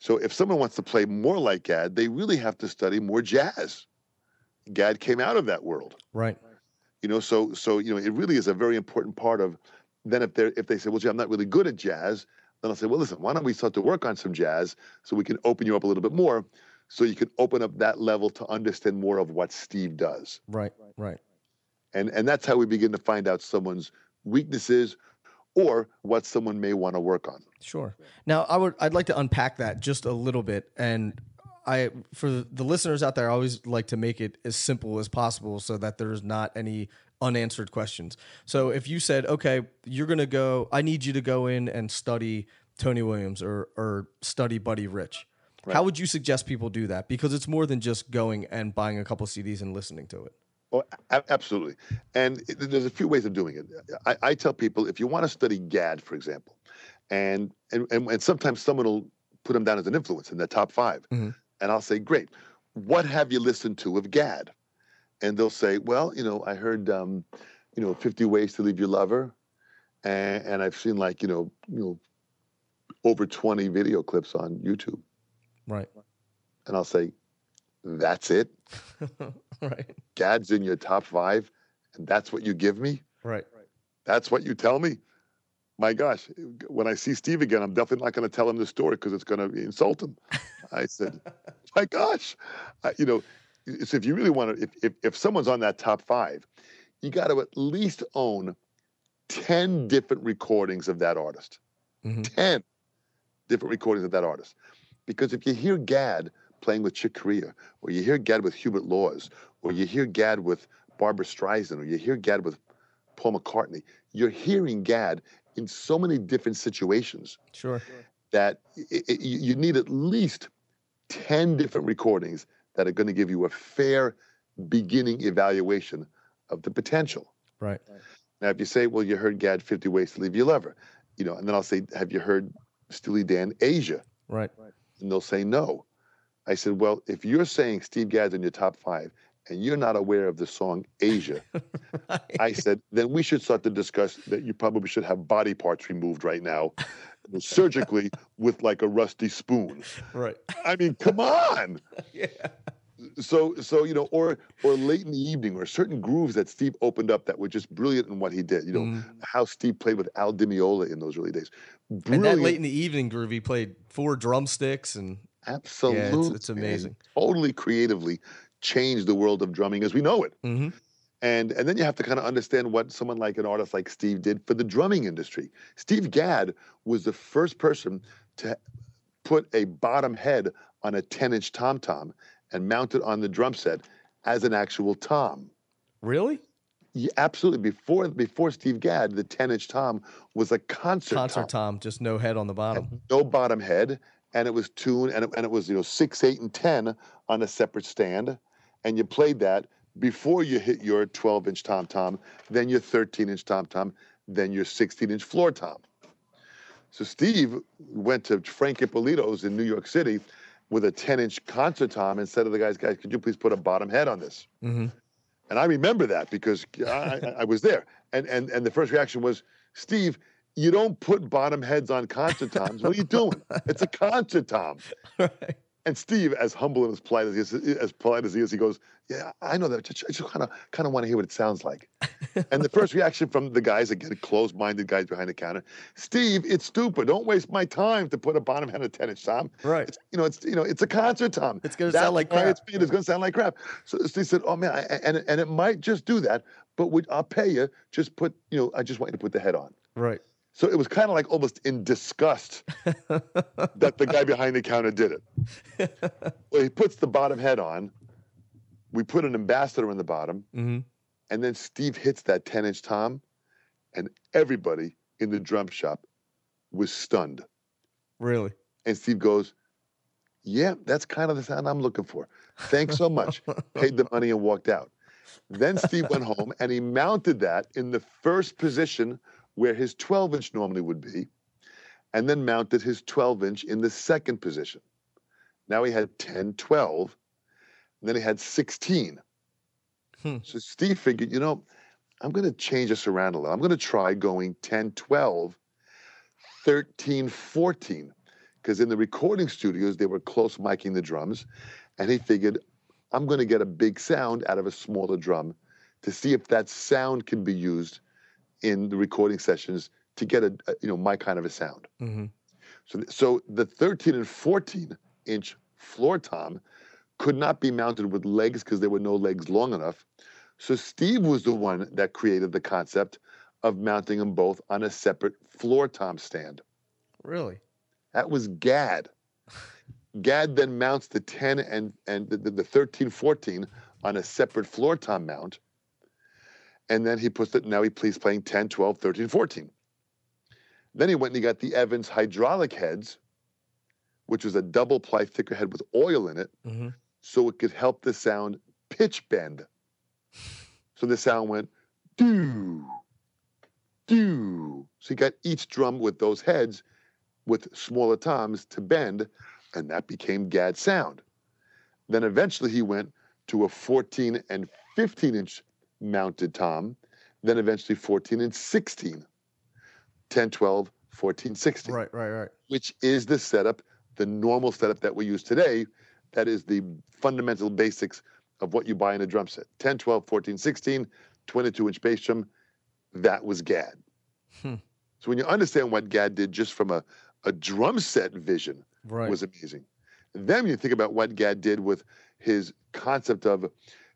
So if someone wants to play more like Gadd, they really have to study more jazz. Gadd came out of that world, Right. you know. So so you know, it really is a very important part of. Then if they if they say, well, gee, I'm not really good at jazz, then I'll say, well, listen, why don't we start to work on some jazz so we can open you up a little bit more, so you can open up that level to understand more of what Steve does, Right. Right. and and that's how we begin to find out someone's weaknesses, or what someone may want to work on. Sure. Now, I would I'd like to unpack that just a little bit, and I for the listeners out there, I always like to make it as simple as possible so that there's not any unanswered questions. So, if you said, "Okay, you're gonna go," I need you to go in and study Tony Williams or or study Buddy Rich. How would you suggest people do that? Because it's more than just going and buying a couple CDs and listening to it. Oh, a- absolutely. And it- there's a few ways of doing it. I, I tell people if you want to study Gadd, for example, and and, and, and sometimes someone will put them down as an influence in the top 5 Mhm. And I'll say, great. What have you listened to of Gadd? And they'll say, well, you know, I heard, um, you know, 50 ways to leave your lover, and, and I've seen like you know, you know, over 20 video clips on YouTube, Right. and I'll say, that's it. right. Gadd's in your top five, and that's what you give me. Right. That's what you tell me. My gosh, when I see Steve again, I'm definitely not going to tell him the story because it's going to insult him. I said, my gosh, I, you know, so if you really want to, if, if, if someone's on that top five, you got to at least own 10 different recordings of that artist. Mhm. 10 different recordings of that artist. Because if you hear Gadd playing with Chick Corea, or you hear Gadd with Hubert Laws, or you hear Gadd with Barbra Streisand, or you hear Gadd with Paul McCartney, you're hearing Gadd in so many different situations Sure. that i i you you need at least 10 different recordings that are going to give you a fair beginning evaluation of the potential. Right. Now, if you say, well, you heard Gadd 50 Ways to Leave Your Lover, you know, and then I'll say, have you heard Steely Dan Aja? Right. And they'll say no. I said, well, if you're saying Steve Gadd's in your top five and you're not aware of the song Aja, I said, then we should start to discuss that you probably should have body parts removed right now, surgically with like a rusty spoon. Right. I mean, come on. Yeah. So, so you know, or or late in the evening, or certain grooves that Steve opened up that were just brilliant in what he did. You know, Mhm. how Steve played with Al Di Meola in those early days. Brilliant. And that late in the evening groove, he played four drumsticks and absolutely, it's man. amazing. Totally creatively changed the world of drumming as we know it. Mhm. And and then you have to kind of understand what someone like an artist like Steve did for the drumming industry. Steve Gadd was the first person to put a bottom head on a 10-inch tom tom and mount it on the drum set as an actual tom. really Yeah, absolutely. Before before Steve Gadd, the 10-inch tom was a concert, concert tom, tom, just no head on the bottom. no bottom head, and it was tuned and it, and it was you know six, eight, and ten on a separate stand, and you played that before you hit your 12-inch tom tom, then your 13-inch tom tom, then your 16-inch floor tom. So Steve went to Frank Ippolito's in New York City with a 10-inch concert tom and said to the guys, guys, could you please put a bottom head on this? hmm And I remember that because I, I- I was there. And, and, and the first reaction was, Steve, you don't put bottom heads on concert toms. What are you doing? It's a concert tom. Right. And Steve, as humble and as polite as he is, as polite as he is, he goes, "Yeah, I know that. I just kind of kind of want to hear what it sounds like." and the first reaction from the guys, again, closed-minded guys behind the counter, Steve, it's stupid. Don't waste my time to put a bottom head on a ten-inch tom. Right. It's you know, it's you know, it's a concert tom. It's gonna sound like crap. It's, it's gonna sound like crap. So Steve said, "Oh man, I, and and it might just do that, but would, I'll pay you. Just put you know, I just want you to put the head on." Right. So it was kind of like almost in disgust that the guy behind the counter did it. Well, he puts the bottom head on. We put an ambassador in the bottom, hmm and then Steve hits that 10 inch tom, and everybody in the drum shop was stunned. Really. And Steve goes, Yeah, that's kind of the sound I'm looking for. Thanks so much. Paid the money and walked out. Then Steve went home and he mounted that in the first position where his 12 inch normally would be, and then mounted his 12 inch in the second position. Now he had 10, 12, and then he had 16. Hmm. So Steve figured, you know, I'm going to change this around a little. I'm going to try going 10, 12, 13, 14. Because in the recording studios, they were close miking the drums. And he figured, I'm going to get a big sound out of a smaller drum to see if that sound can be used in the recording sessions to get a, a you know my kind of a sound. hmm So, so the 13 and 14 inch floor tom could not be mounted with legs because there were no legs long enough. So Steve was the one that created the concept of mounting them both on a separate floor tom stand. Really. That was Gadd. Gadd then mounts the 10 and, and the, the, the 13, 14 on a separate floor tom mount. And then he puts it, now he plays playing 10, 12, 13, 14. Then he went and he got the Evans hydraulic heads, which was a double ply thicker head with oil in it, hmm so it could help the sound pitch bend. So the sound went doo, doo. So he got each drum with those heads with smaller toms to bend, and that became Gadd's sound. Then eventually he went to a 14 and 15 inch mounted tom. then eventually 14 and 16. 10, 12, 14, 16. Right, right, right. Which is the setup, the normal setup that we use today. That is the fundamental basics of what you buy in a drum set 10, 12, 14, 16, 22 inch bass drum. That was Gadd. Hmm. So when you understand what Gadd did just from a, a drum set vision, Right. was amazing. Then you think about what Gadd did with his concept of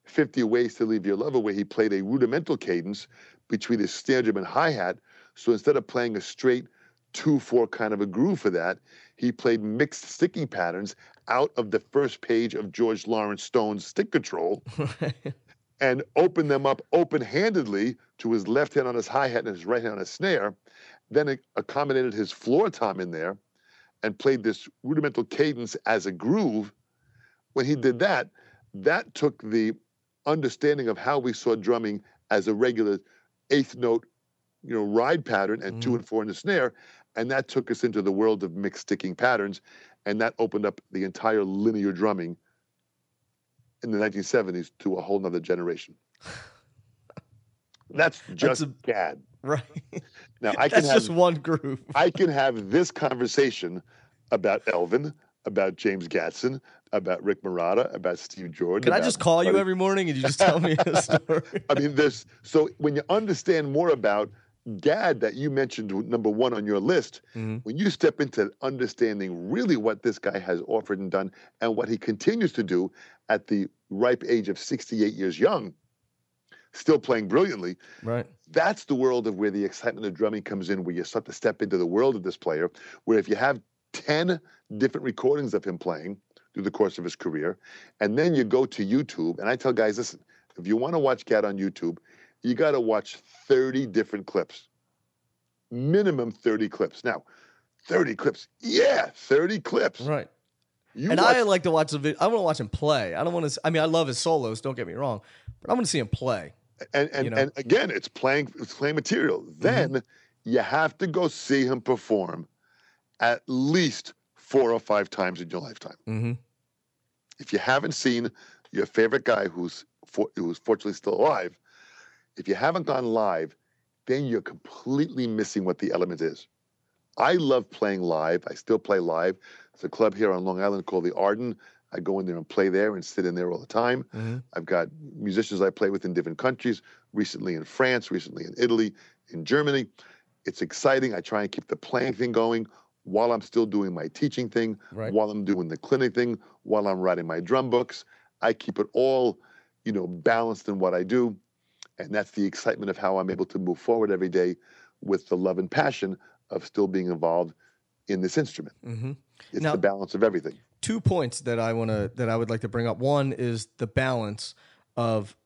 50 Ways to Leave Your Lover, where he played a rudimental cadence between his snare drum and hi-hat. So instead of playing a straight 2-4 kind of a groove for that, he played mixed sticking patterns out of the first page of George Lawrence Stone's stick control and opened them up open-handedly to his left hand on his hi-hat and his right hand on his snare, then accommodated his floor tom in there and played this rudimental cadence as a groove. When he did that, that took the understanding of how we saw drumming as a regular eighth note, you know, ride pattern and two mm. and four in the snare, and that took us into the world of mixed sticking patterns, and that opened up the entire linear drumming in the 1970s to a whole nother generation. That's just a- bad. right. Now I can have just one group. I can have this conversation about Elvin, about James Gadson, about Rick Marotta, about Steve Jordan. Can I just call you every morning and you just tell me a story? I mean, there's so when you understand more about Gadd that you mentioned number one on your list, Mhm. when you step into understanding really what this guy has offered and done and what he continues to do at the ripe age of 68 years young, still playing brilliantly, Right. that's the world of where the excitement of drumming comes in, where you start to step into the world of this player, where if you have 10 different recordings of him playing through the course of his career, and then you go to YouTube, and I tell guys, listen, if you want to watch Cat on YouTube, you got to watch 30 different clips, minimum 30 clips. Now, 30 clips, yeah, 30 clips. Right. You and watch- I like to watch the video. I want to watch him play. I don't want to. I mean, I love his solos. Don't get me wrong, but I want to see him play. and and, you know? Mm-hmm. and again, it's playing it's playing material. Then you have to go see him perform at least four or five times in your lifetime. Mm-hmm. If you haven't seen your favorite guy who's for, who's fortunately still alive, if you haven't gone live, then you're completely missing what the element is. I love playing live. I still play live. There's a club here on Long Island called the Arden. I go in there and play there and sit in there all the time. Mm-hmm. I've got musicians I play with in different countries, recently in France, recently in Italy, in Germany. It's exciting. I try and keep the playing thing going while I'm still doing my teaching thing, Right. while I'm doing the clinic thing, while I'm writing my drum books. I keep it all, you know, balanced in what I do. And that's the excitement of how I'm able to move forward every day with the love and passion of still being involved in this instrument. Mm-hmm. It's Now- the balance of everything. two points that I want to that I would like to bring up. One is the balance of,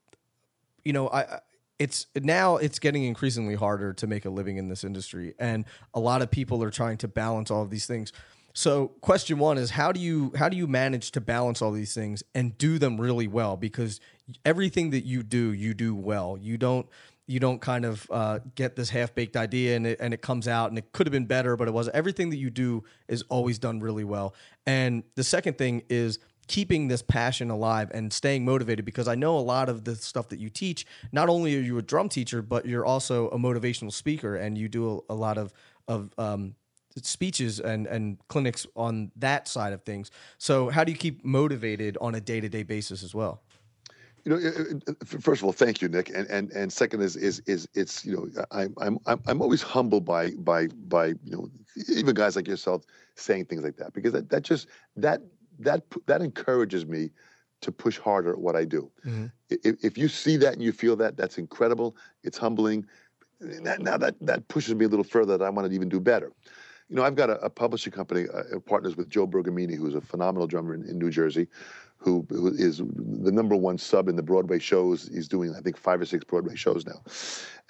you know, I. It's now it's getting increasingly harder to make a living in this industry, and a lot of people are trying to balance all of these things. So, question one is how do you how do you manage to balance all these things and do them really well? Because everything that you do, you do well. You don't you don't kind of uh, get this half baked idea and it, and it comes out and it could have been better, but it wasn't. Everything that you do is always done really well. And the second thing is keeping this passion alive and staying motivated because I know a lot of the stuff that you teach, not only are you a drum teacher, but you're also a motivational speaker and you do a, a lot of, of, um, speeches and, and clinics on that side of things. So how do you keep motivated on a day-to-day basis as well? You know, it- it- f- first of all, thank you, Nick, and and and second is is is it's you know I'm I'm I'm always humbled by by by you know even guys like yourself saying things like that because that that just that that that encourages me to push harder at what I do. Mhm. If, if you see that and you feel that, that's incredible. It's humbling. That, now that that pushes me a little further that I want to even do better. You know, I've got a, a publishing company, uh, partners with Joe Bergamini, who's a phenomenal drummer in, in New Jersey, who, who is the number one sub in the Broadway shows. He's doing, I think, five or six Broadway shows now.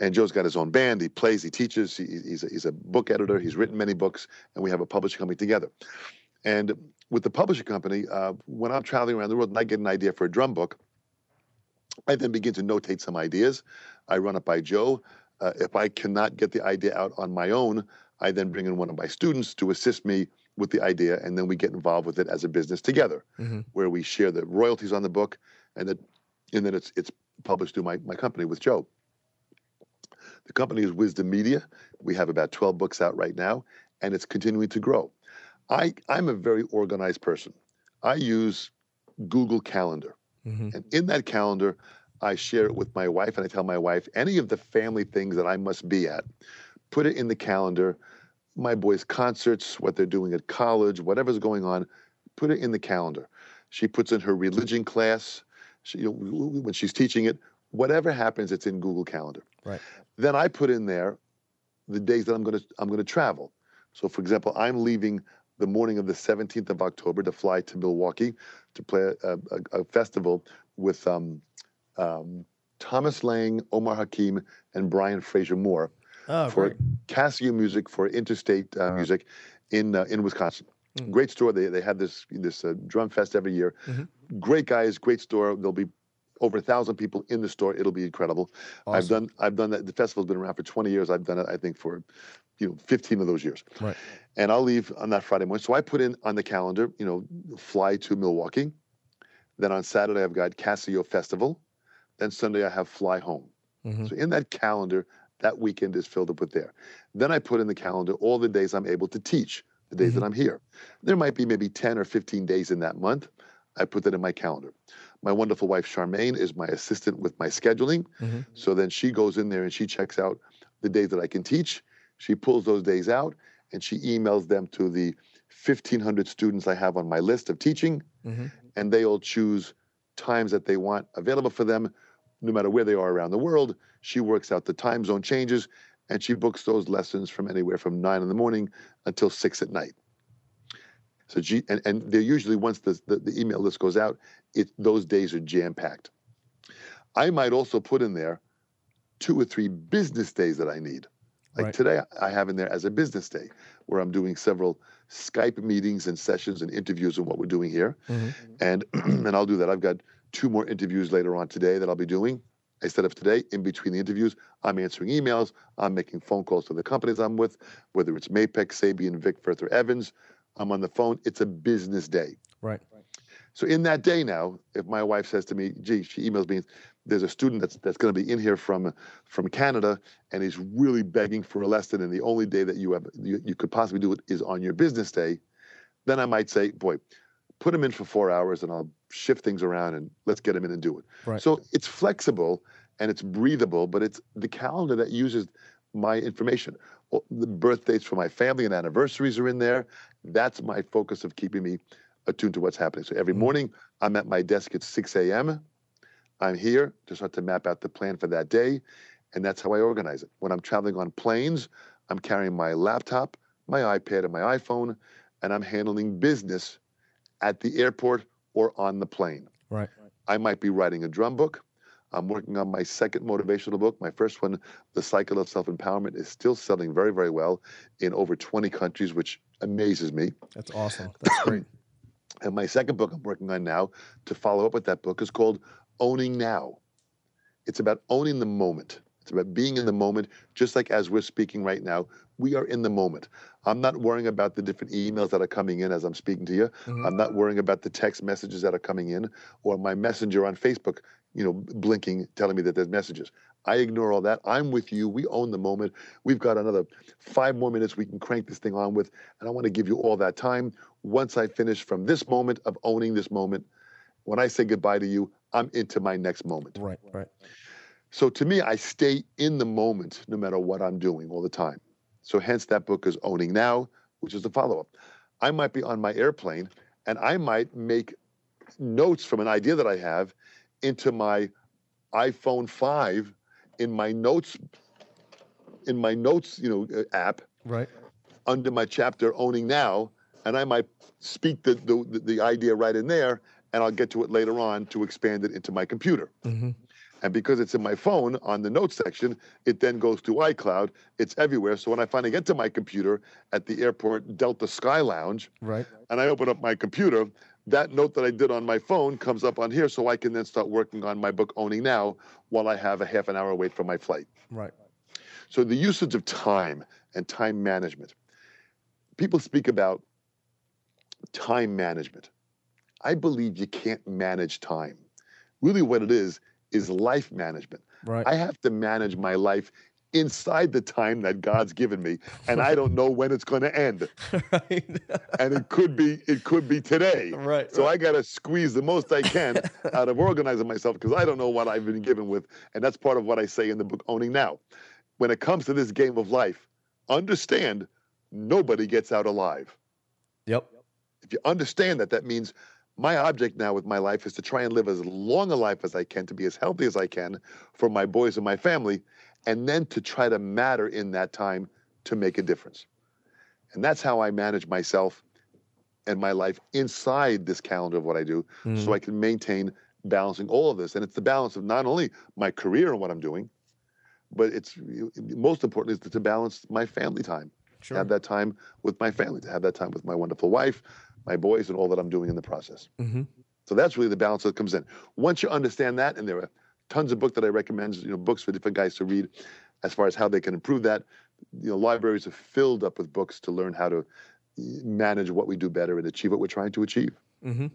And Joe's got his own band. He plays, he teaches. He, he's, a, he's a book editor. He's written many books, and we have a publishing company together. And with the publishing company, uh, when I'm traveling around the world and I get an idea for a drum book, I then begin to notate some ideas. I run it by Joe. Uh, if I cannot get the idea out on my own, I then bring in one of my students to assist me with the idea, and then we get involved with it as a business together, Mhm. where we share the royalties on the book, and that, and then it's it's published through my, my company with Joe. The company is Wizdom Media. We have about 12 books out right now, and it's continuing to grow. I, I'm a very organized person. I use Google Calendar. Mhm. And in that calendar, I share it with my wife, and I tell my wife any of the family things that I must be at, put it in the calendar. My boys' concerts, what they're doing at college, whatever's going on, put it in the calendar. She puts in her religion class. She, you know, when she's teaching it, whatever happens, it's in Google Calendar. Right. Then I put in there the days that I'm going to I'm going to travel. So, for example, I'm leaving the morning of the 17th of October to fly to Milwaukee to play a, a, a festival with um, um, Thomas Lang, Omar Hakim, and Brian Frasier-Moore Oh, for great. Cascio Music for Interstate uh, Music in uh, in Wisconsin. Mm. Great store. They they have this this uh, drum fest every year. Mhm. Great guys. Great store. There'll be over a thousand people in the store. It'll be incredible. I've done I've done that. The festival's been around for 20 years. I've done it. I think for you know 15 of those years. Right. And I'll leave on that Friday morning. So I put in on the calendar. You know, fly to Milwaukee. Then on Saturday I've got Cascio Festival. Then Sunday I have fly home. Mhm. So in that calendar, that weekend is filled up with there. Then I put in the calendar all the days I'm able to teach, the days that I'm here. There might be maybe 10 or 15 days in that month. I put that in my calendar. My wonderful wife, Charmaine, is my assistant with my scheduling. Mhm. So then she goes in there and she checks out the days that I can teach. She pulls those days out and she emails them to the 1,500 students I have on my list of teaching Mhm. and they all choose times that they want available for them, no matter where they are around the world. She works out the time zone changes, and she books those lessons from anywhere from nine in the morning until six at night. So and, and they're usually once the, the, the email list goes out, it those days are jam packed. I might also put in there two or three business days that I need. Like Right. today, I have in there as a business day where I'm doing several Skype meetings and sessions and interviews and what we're doing here Mhm. and and I'll do that. I've got two more interviews later on today that I'll be doing. I set up today. In between the interviews, I'm answering emails. I'm making phone calls to the companies I'm with, whether it's Mapex, Sabian, Vic, Firth, or Evans. I'm on the phone. It's a business day. Right. So in that day now, if my wife says to me, "Gee," she emails me, "There's a student that's that's going to be in here from from Canada, and he's really begging for a lesson, and the only day that you have you, you could possibly do it is on your business day," then I might say, "Boy, put him in for four hours, and I'll shift things around, and let's get him in and do it." Right. So it's flexible and it's breathable, but it's the calendar that uses my information. Well, The birth dates for my family and anniversaries are in there. That's my focus of keeping me attuned to what's happening. So every Mhm. morning, I'm at my desk at 6 a.m. I'm here to start to map out the plan for that day, and that's how I organize it. When I'm traveling on planes, I'm carrying my laptop, my iPad, and my iPhone, and I'm handling business at the airport or on the plane. Right. I might be writing a drum book. I'm working on my second motivational book. My first one, The Cycle of Self Empowerment, is still selling very, very well in over 20 countries, which amazes me. That's awesome. That's great. And my second book I'm working on now to follow up with that book is called Owning Now. It's about owning the moment. It's about being in the moment, just like as we're speaking right now. We are in the moment. I'm not worrying about the different emails that are coming in as I'm speaking to you. Mhm. I'm not worrying about the text messages that are coming in or my messenger on Facebook, you know, blinking, telling me that there's messages. I ignore all that. I'm with you. We own the moment. We've got another five more minutes we can crank this thing on with. And I want to give you all that time. Once I finish from this moment of owning this moment, when I say goodbye to you, I'm into my next moment. Right. Right. So to me, I stay in the moment no matter what I'm doing all the time. So hence that book is Owning Now, which is the follow-up. I might be on my airplane and I might make notes from an idea that I have into my iPhone 5 in my notes in my notes, you know, uh, app Right. under my chapter owning now and i might speak the, the, the idea right in there and i'll get to it later on to expand it into my computer hmm and because it's in my phone on the notes section it then goes to icloud it's everywhere so when i finally get to my computer at the airport delta sky lounge Right. and i open up my computer that note that i did on my phone comes up on here so i can then start working on my book owning now while i have a half an hour wait for my flight Right. so the usage of time and time management. People speak about time management. I believe you can't manage time. Really, what it is is life management. Right. I have to manage my life inside the time that God's given me, and I don't know when it's going to end. right. And it could be it could be today. Right, So right. I got to squeeze the most I can out of organizing myself because I don't know what I've been given with, and that's part of what I say in the book Owning Now. When it comes to this game of life, understand nobody gets out alive. Yep. If you understand that, that means my object now with my life is to try and live as long a life as I can, to be as healthy as I can for my boys and my family, and then to try to matter in that time to make a difference. And that's how I manage myself and my life inside this calendar of what I do so mm. I can maintain balancing all of this. And it's the balance of not only my career and what I'm doing, but it's most important is to balance my family time to Sure. have that time with my family, to have that time with my wonderful wife, my boys, and all that I'm doing in the process. hmm So that's really the balance that comes in. Once you understand that, and there are tons of books that I recommend, you know, books for different guys to read, as far as how they can improve that. You know, libraries are filled up with books to learn how to eh, manage what we do better and achieve what we're trying to achieve. hmm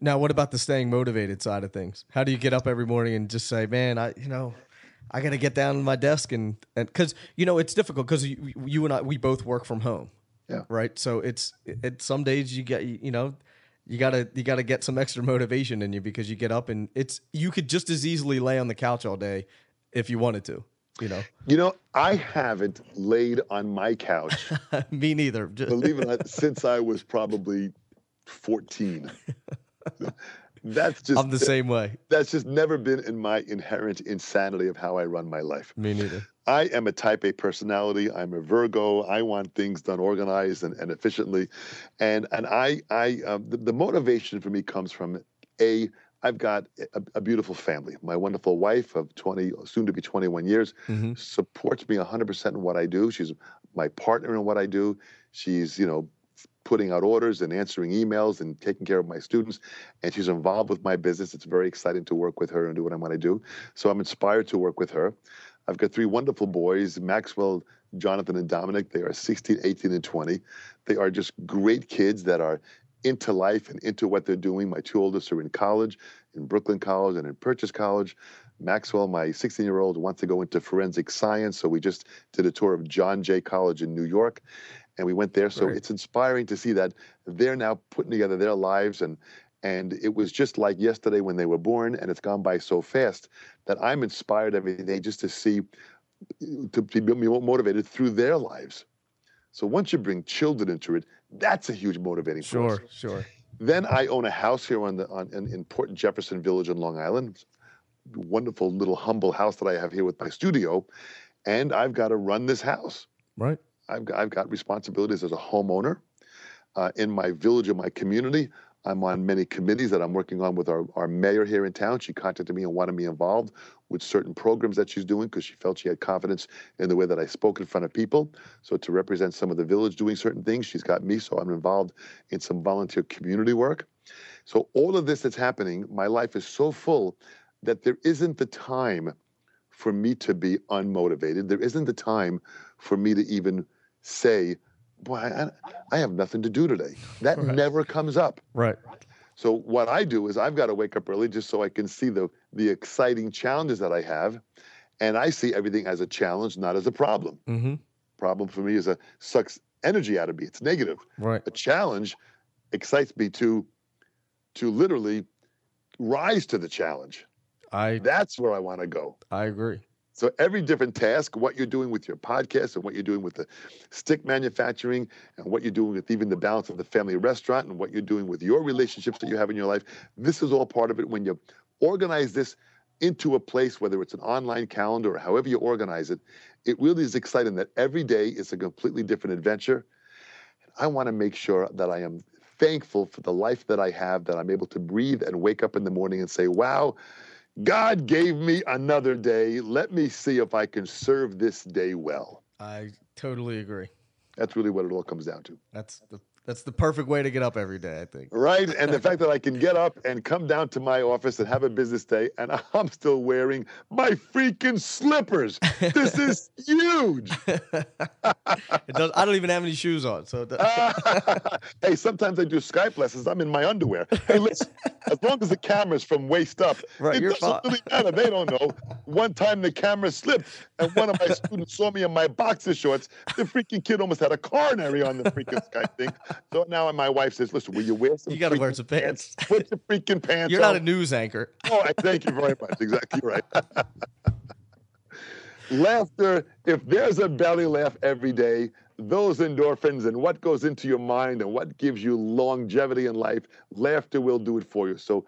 Now, what about the staying motivated side of things? How do you get up every morning and just say, "Man, I, you know, I got to get down to my desk and and because you know it's difficult because you, you and I we both work from home, Yeah. right? So it's it some days you get you know you gotta you gotta get some extra motivation in you because you get up and it's you could just as easily lay on the couch all day if you wanted to, you know. You know, I haven't laid on my couch, Me neither. Believe it or not, since I was probably 14. That's just I'm the same way. that's just never been in my inherent insanity of how I run my life. Me neither. I am a type A personality. I'm a Virgo. I want things done organized and, and efficiently, and and I I um, the, the motivation for me comes from a I've got a, a beautiful family. My wonderful wife of 20, soon to be 21 years, Mhm. supports me 100% in what I do. She's my partner in what I do. She's you know putting out orders and answering emails and taking care of my students, and she's involved with my business. It's very exciting to work with her and do what I want to do. So I'm inspired to work with her. I've got three wonderful boys, Maxwell, Jonathan, and Dominic. They are 16, 18, and 20. They are just great kids that are into life and into what they're doing. My two oldest are in college, in Brooklyn College and in Purchase College. Maxwell, my 16 year old, wants to go into forensic science. So we just did a tour of John Jay College in New York. And we went there. So Great. it's inspiring to see that they're now putting together their lives and and it was just like yesterday when they were born, and it's gone by so fast that I'm inspired every day just to see, to, to be motivated through their lives. So once you bring children into it, that's a huge motivating force. Sure, sure. Then I own a house here on the on in, in Port Jefferson Village in Long Island. Wonderful little humble house that I have here with my studio, and I've got to run this house. Right. I've got, I've got responsibilities as a homeowner uh, in my village and my community. I'm on many committees that I'm working on with our, our mayor here in town. She contacted me and wanted me involved with certain programs that she's doing because she felt she had confidence in the way that I spoke in front of people. So to represent some of the village doing certain things, she's got me. So I'm involved in some volunteer community work. So all of this that's happening, my life is so full that there isn't the time for me to be unmotivated. There isn't the time for me to even say, boy, I, I have nothing to do today. That Right. never comes up. Right. So what I do is I've got to wake up early just so I can see the the exciting challenges that I have, and I see everything as a challenge, not as a problem. Mm-hmm. Problem for me is a sucks energy out of me. It's negative. Right. A challenge excites me to to literally rise to the challenge. I That's where I want to go. I agree. So every different task, what you're doing with your podcast and what you're doing with the stick manufacturing and what you're doing with even the balance of the family restaurant and what you're doing with your relationships that you have in your life, this is all part of it. When you organize this into a place, whether it's an online calendar or however you organize it, it really is exciting that every day is a completely different adventure. I want to make sure that I am thankful for the life that I have, that I'm able to breathe and wake up in the morning and say, wow, God gave me another day. Let me see if I can serve this day well. I totally agree. That's really what it all comes down to. That's the that's the perfect way to get up every day. I think. Right? And the fact that I can get up and come down to my office and have a business day and I'm still wearing my freaking slippers. This is huge. It does. I don't even have any shoes on, so hey, sometimes I do Skype lessons. I'm in my underwear. Hey, listen, as long as the camera's from waist up, Right, it doesn't fine. really matter. They don't know. One time the camera slipped, and one of my students saw me in my boxer shorts. The freaking kid almost had a coronary on the freaking Skype thing. So now my wife says, "Listen, will you wear some? You gotta wear freaking some pants. Put your freaking pants You're on." not a news anchor. Oh, I thank you very much. Exactly right. Laughter, if there's a belly laugh every day, those endorphins and what goes into your mind and what gives you longevity in life, laughter will do it for you. So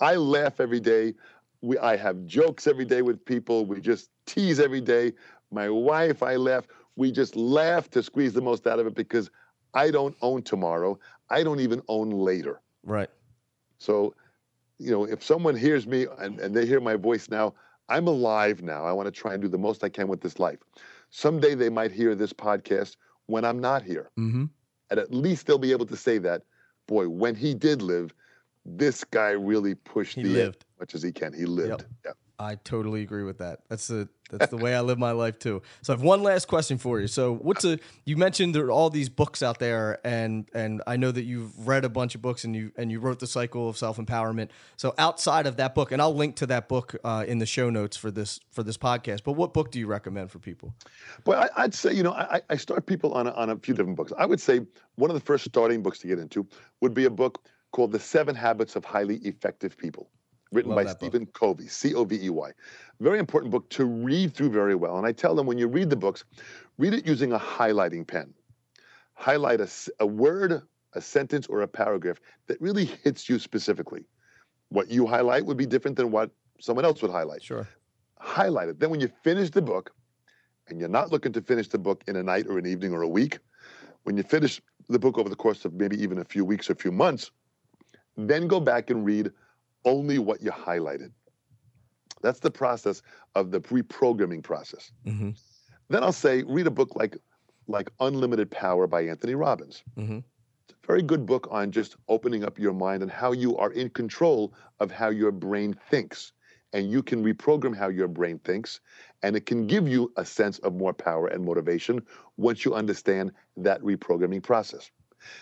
I laugh every day. We, I have jokes every day with people. We just tease every day. My wife, I laugh. We just laugh to squeeze the most out of it because I don't own tomorrow. I don't even own later. Right. So, you know, if someone hears me and, and they hear my voice now, I'm alive now. I want to try and do the most I can with this life. Someday they might hear this podcast when I'm not here. Mm-hmm. And at least they'll be able to say that, boy, when he did live, this guy really pushed He the lived. as much as he can. He lived. Yeah. I totally agree with that. That's the that's the way I live my life too. So I have one last question for you. So what's a you mentioned there are all these books out there and and I know that you've read a bunch of books and you and you wrote the cycle of self empowerment. So outside of that book, and I'll link to that book uh, in the show notes for this for this podcast. But what book do you recommend for people? Well, I, I'd say, you know, I, I start people on a, on a few different books. I would say one of the first starting books to get into would be a book called The Seven Habits of Highly Effective People, written Love by that book. Stephen Covey, C O V E Y. Very important book to read through very well. And I tell them when you read the books, read it using a highlighting pen. Highlight a, a word, a sentence, or a paragraph that really hits you specifically. What you highlight would be different than what someone else would highlight Sure. highlight it. Then when you finish the book, and you're not looking to finish the book in a night or an evening or a week, when you finish the book over the course of maybe even a few weeks or a few months, then go back and read only what you highlighted. That's the process of the reprogramming process. Mm-hmm. Then I'll say read a book like like Unlimited Power by Anthony Robbins. Mm-hmm. It's a very good book on just opening up your mind and how you are in control of how your brain thinks. And you can reprogram how your brain thinks, and it can give you a sense of more power and motivation once you understand that reprogramming process.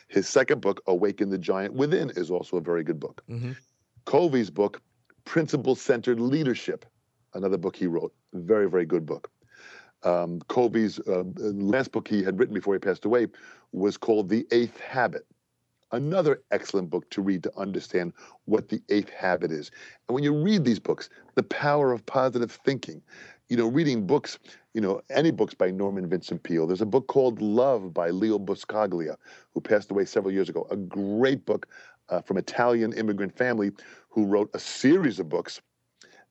His second book, Awaken the Giant Within, is also a very good book. Mm-hmm. Covey's book, Principle Centered Leadership, another book he wrote, very, very good book. Um, Covey's uh, last book he had written before he passed away was called The Eighth Habit, another excellent book to read to understand what the eighth habit is. And when you read these books, the power of positive thinking, you know, reading books, you know, any books by Norman Vincent Peale. There's a book called Love by Leo Buscaglia, who passed away several years ago. A great book uh, from Italian immigrant family who wrote a series of books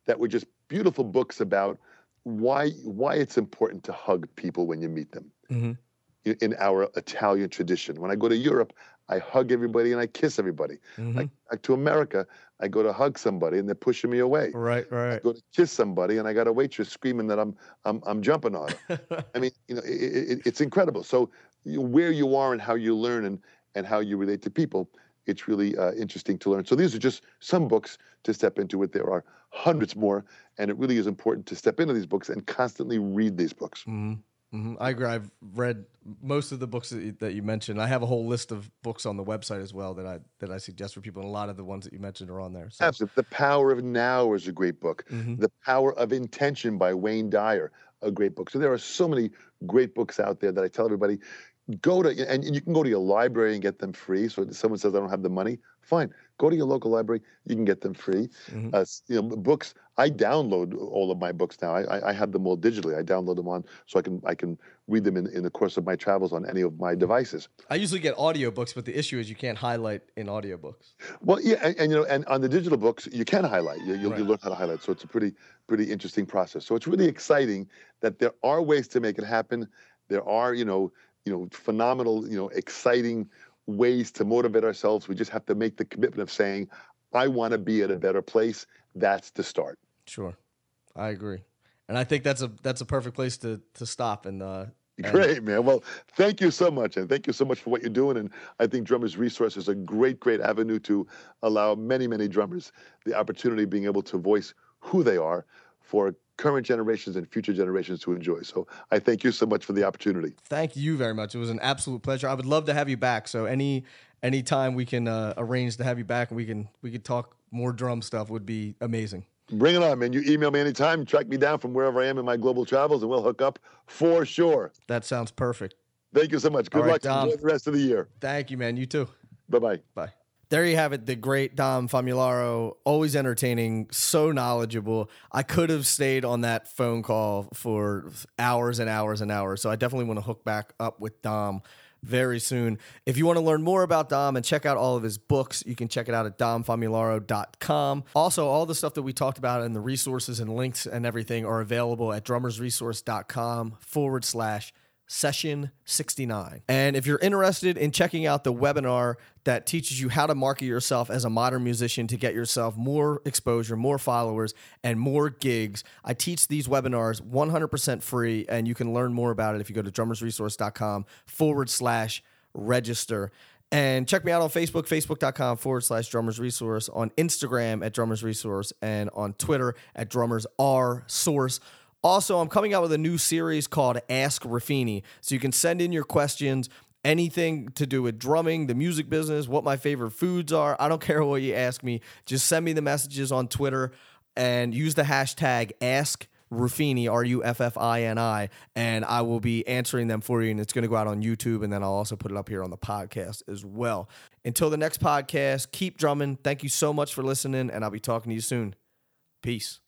that were just beautiful books about why why it's important to hug people when you meet them Mm-hmm. in, our Italian tradition. When I go to Europe, I hug everybody and I kiss everybody. Mm-hmm. Like back to America, I go to hug somebody and they're pushing me away. Right. Right. I go to kiss somebody and I got a waitress screaming that I'm I'm, I'm jumping on her. I mean, you know, it, it, it's incredible. So you, where you are and how you learn and and how you relate to people, it's really uh, interesting to learn. So these are just some books to step into it. There are hundreds more, and it really is important to step into these books and constantly read these books. Mm-hmm. hmm I agree. I've read most of the books that you, that you mentioned. I have a whole list of books on the website as well that I that I suggest for people, and a lot of the ones that you mentioned are on there. So. Absolutely. The Power of Now is a great book. Mhm. The Power of Intention by Wayne Dyer, a great book. So there are so many great books out there that I tell everybody go to, and you can go to your library and get them free. So if someone says I don't have the money, fine, go to your local library. You can get them free. Mhm. Uh, you know, books. I download all of my books now. I, I, I have them all digitally. I download them on so I can I can read them in, in the course of my travels on any of my devices. I usually get audiobooks, but the issue is you can't highlight in audiobooks. Well, yeah, and, and you know, and on the digital books, you can highlight. You, you'll, Right. you learn how to highlight. So it's a pretty, pretty interesting process. So it's really exciting that there are ways to make it happen. There are, you know, you know, phenomenal, you know, exciting ways to motivate ourselves. We just have to make the commitment of saying, "I want to be at a better place." That's the start. Sure, I agree, and I think that's a that's a perfect place to to stop and. Uh, Great, man. Well, thank you so much. And thank you so much for what you're doing. And I think Drummers Resource is a great, great avenue to allow many, many drummers the opportunity of being able to voice who they are for current generations and future generations to enjoy. So I thank you so much for the opportunity. Thank you very much. It was an absolute pleasure. I would love to have you back. So any anytime we can uh, arrange to have you back and we can we could talk more drum stuff would be amazing. Bring it on, man. You email me anytime, track me down from wherever I am in my global travels, and we'll hook up for sure. That sounds perfect. Thank you so much. Good right, luck. Dom. Enjoy the rest of the year. Thank you, man. You too. Bye bye. Bye. There you have it, the great Dom Famularo, always entertaining, so knowledgeable. I could have stayed on that phone call for hours and hours and hours. So I definitely want to hook back up with Dom very soon. If you want to learn more about Dom and check out all of his books, you can check it out at domfamularo.com. Also, all the stuff that we talked about and the resources and links and everything are available at drummersresource.com forward slash session 69. And if you're interested in checking out the webinar that teaches you how to market yourself as a modern musician to get yourself more exposure, more followers, and more gigs, I teach these webinars 100% free, and you can learn more about it if you go to drummersresource.com forward slash register. And check me out on Facebook, facebook.com forward slash drummers resource, on Instagram at drummers resource, and on Twitter at drummers r source. Also, I'm coming out with a new series called Ask Ruffini. So you can send in your questions, anything to do with drumming, the music business, what my favorite foods are. I don't care what you ask me. Just send me the messages on Twitter and use the hashtag Ask Ruffini, R U F F I N I, and I will be answering them for you. And it's going to go out on YouTube, and then I'll also put it up here on the podcast as well. Until the next podcast, keep drumming. Thank you so much for listening, and I'll be talking to you soon. Peace.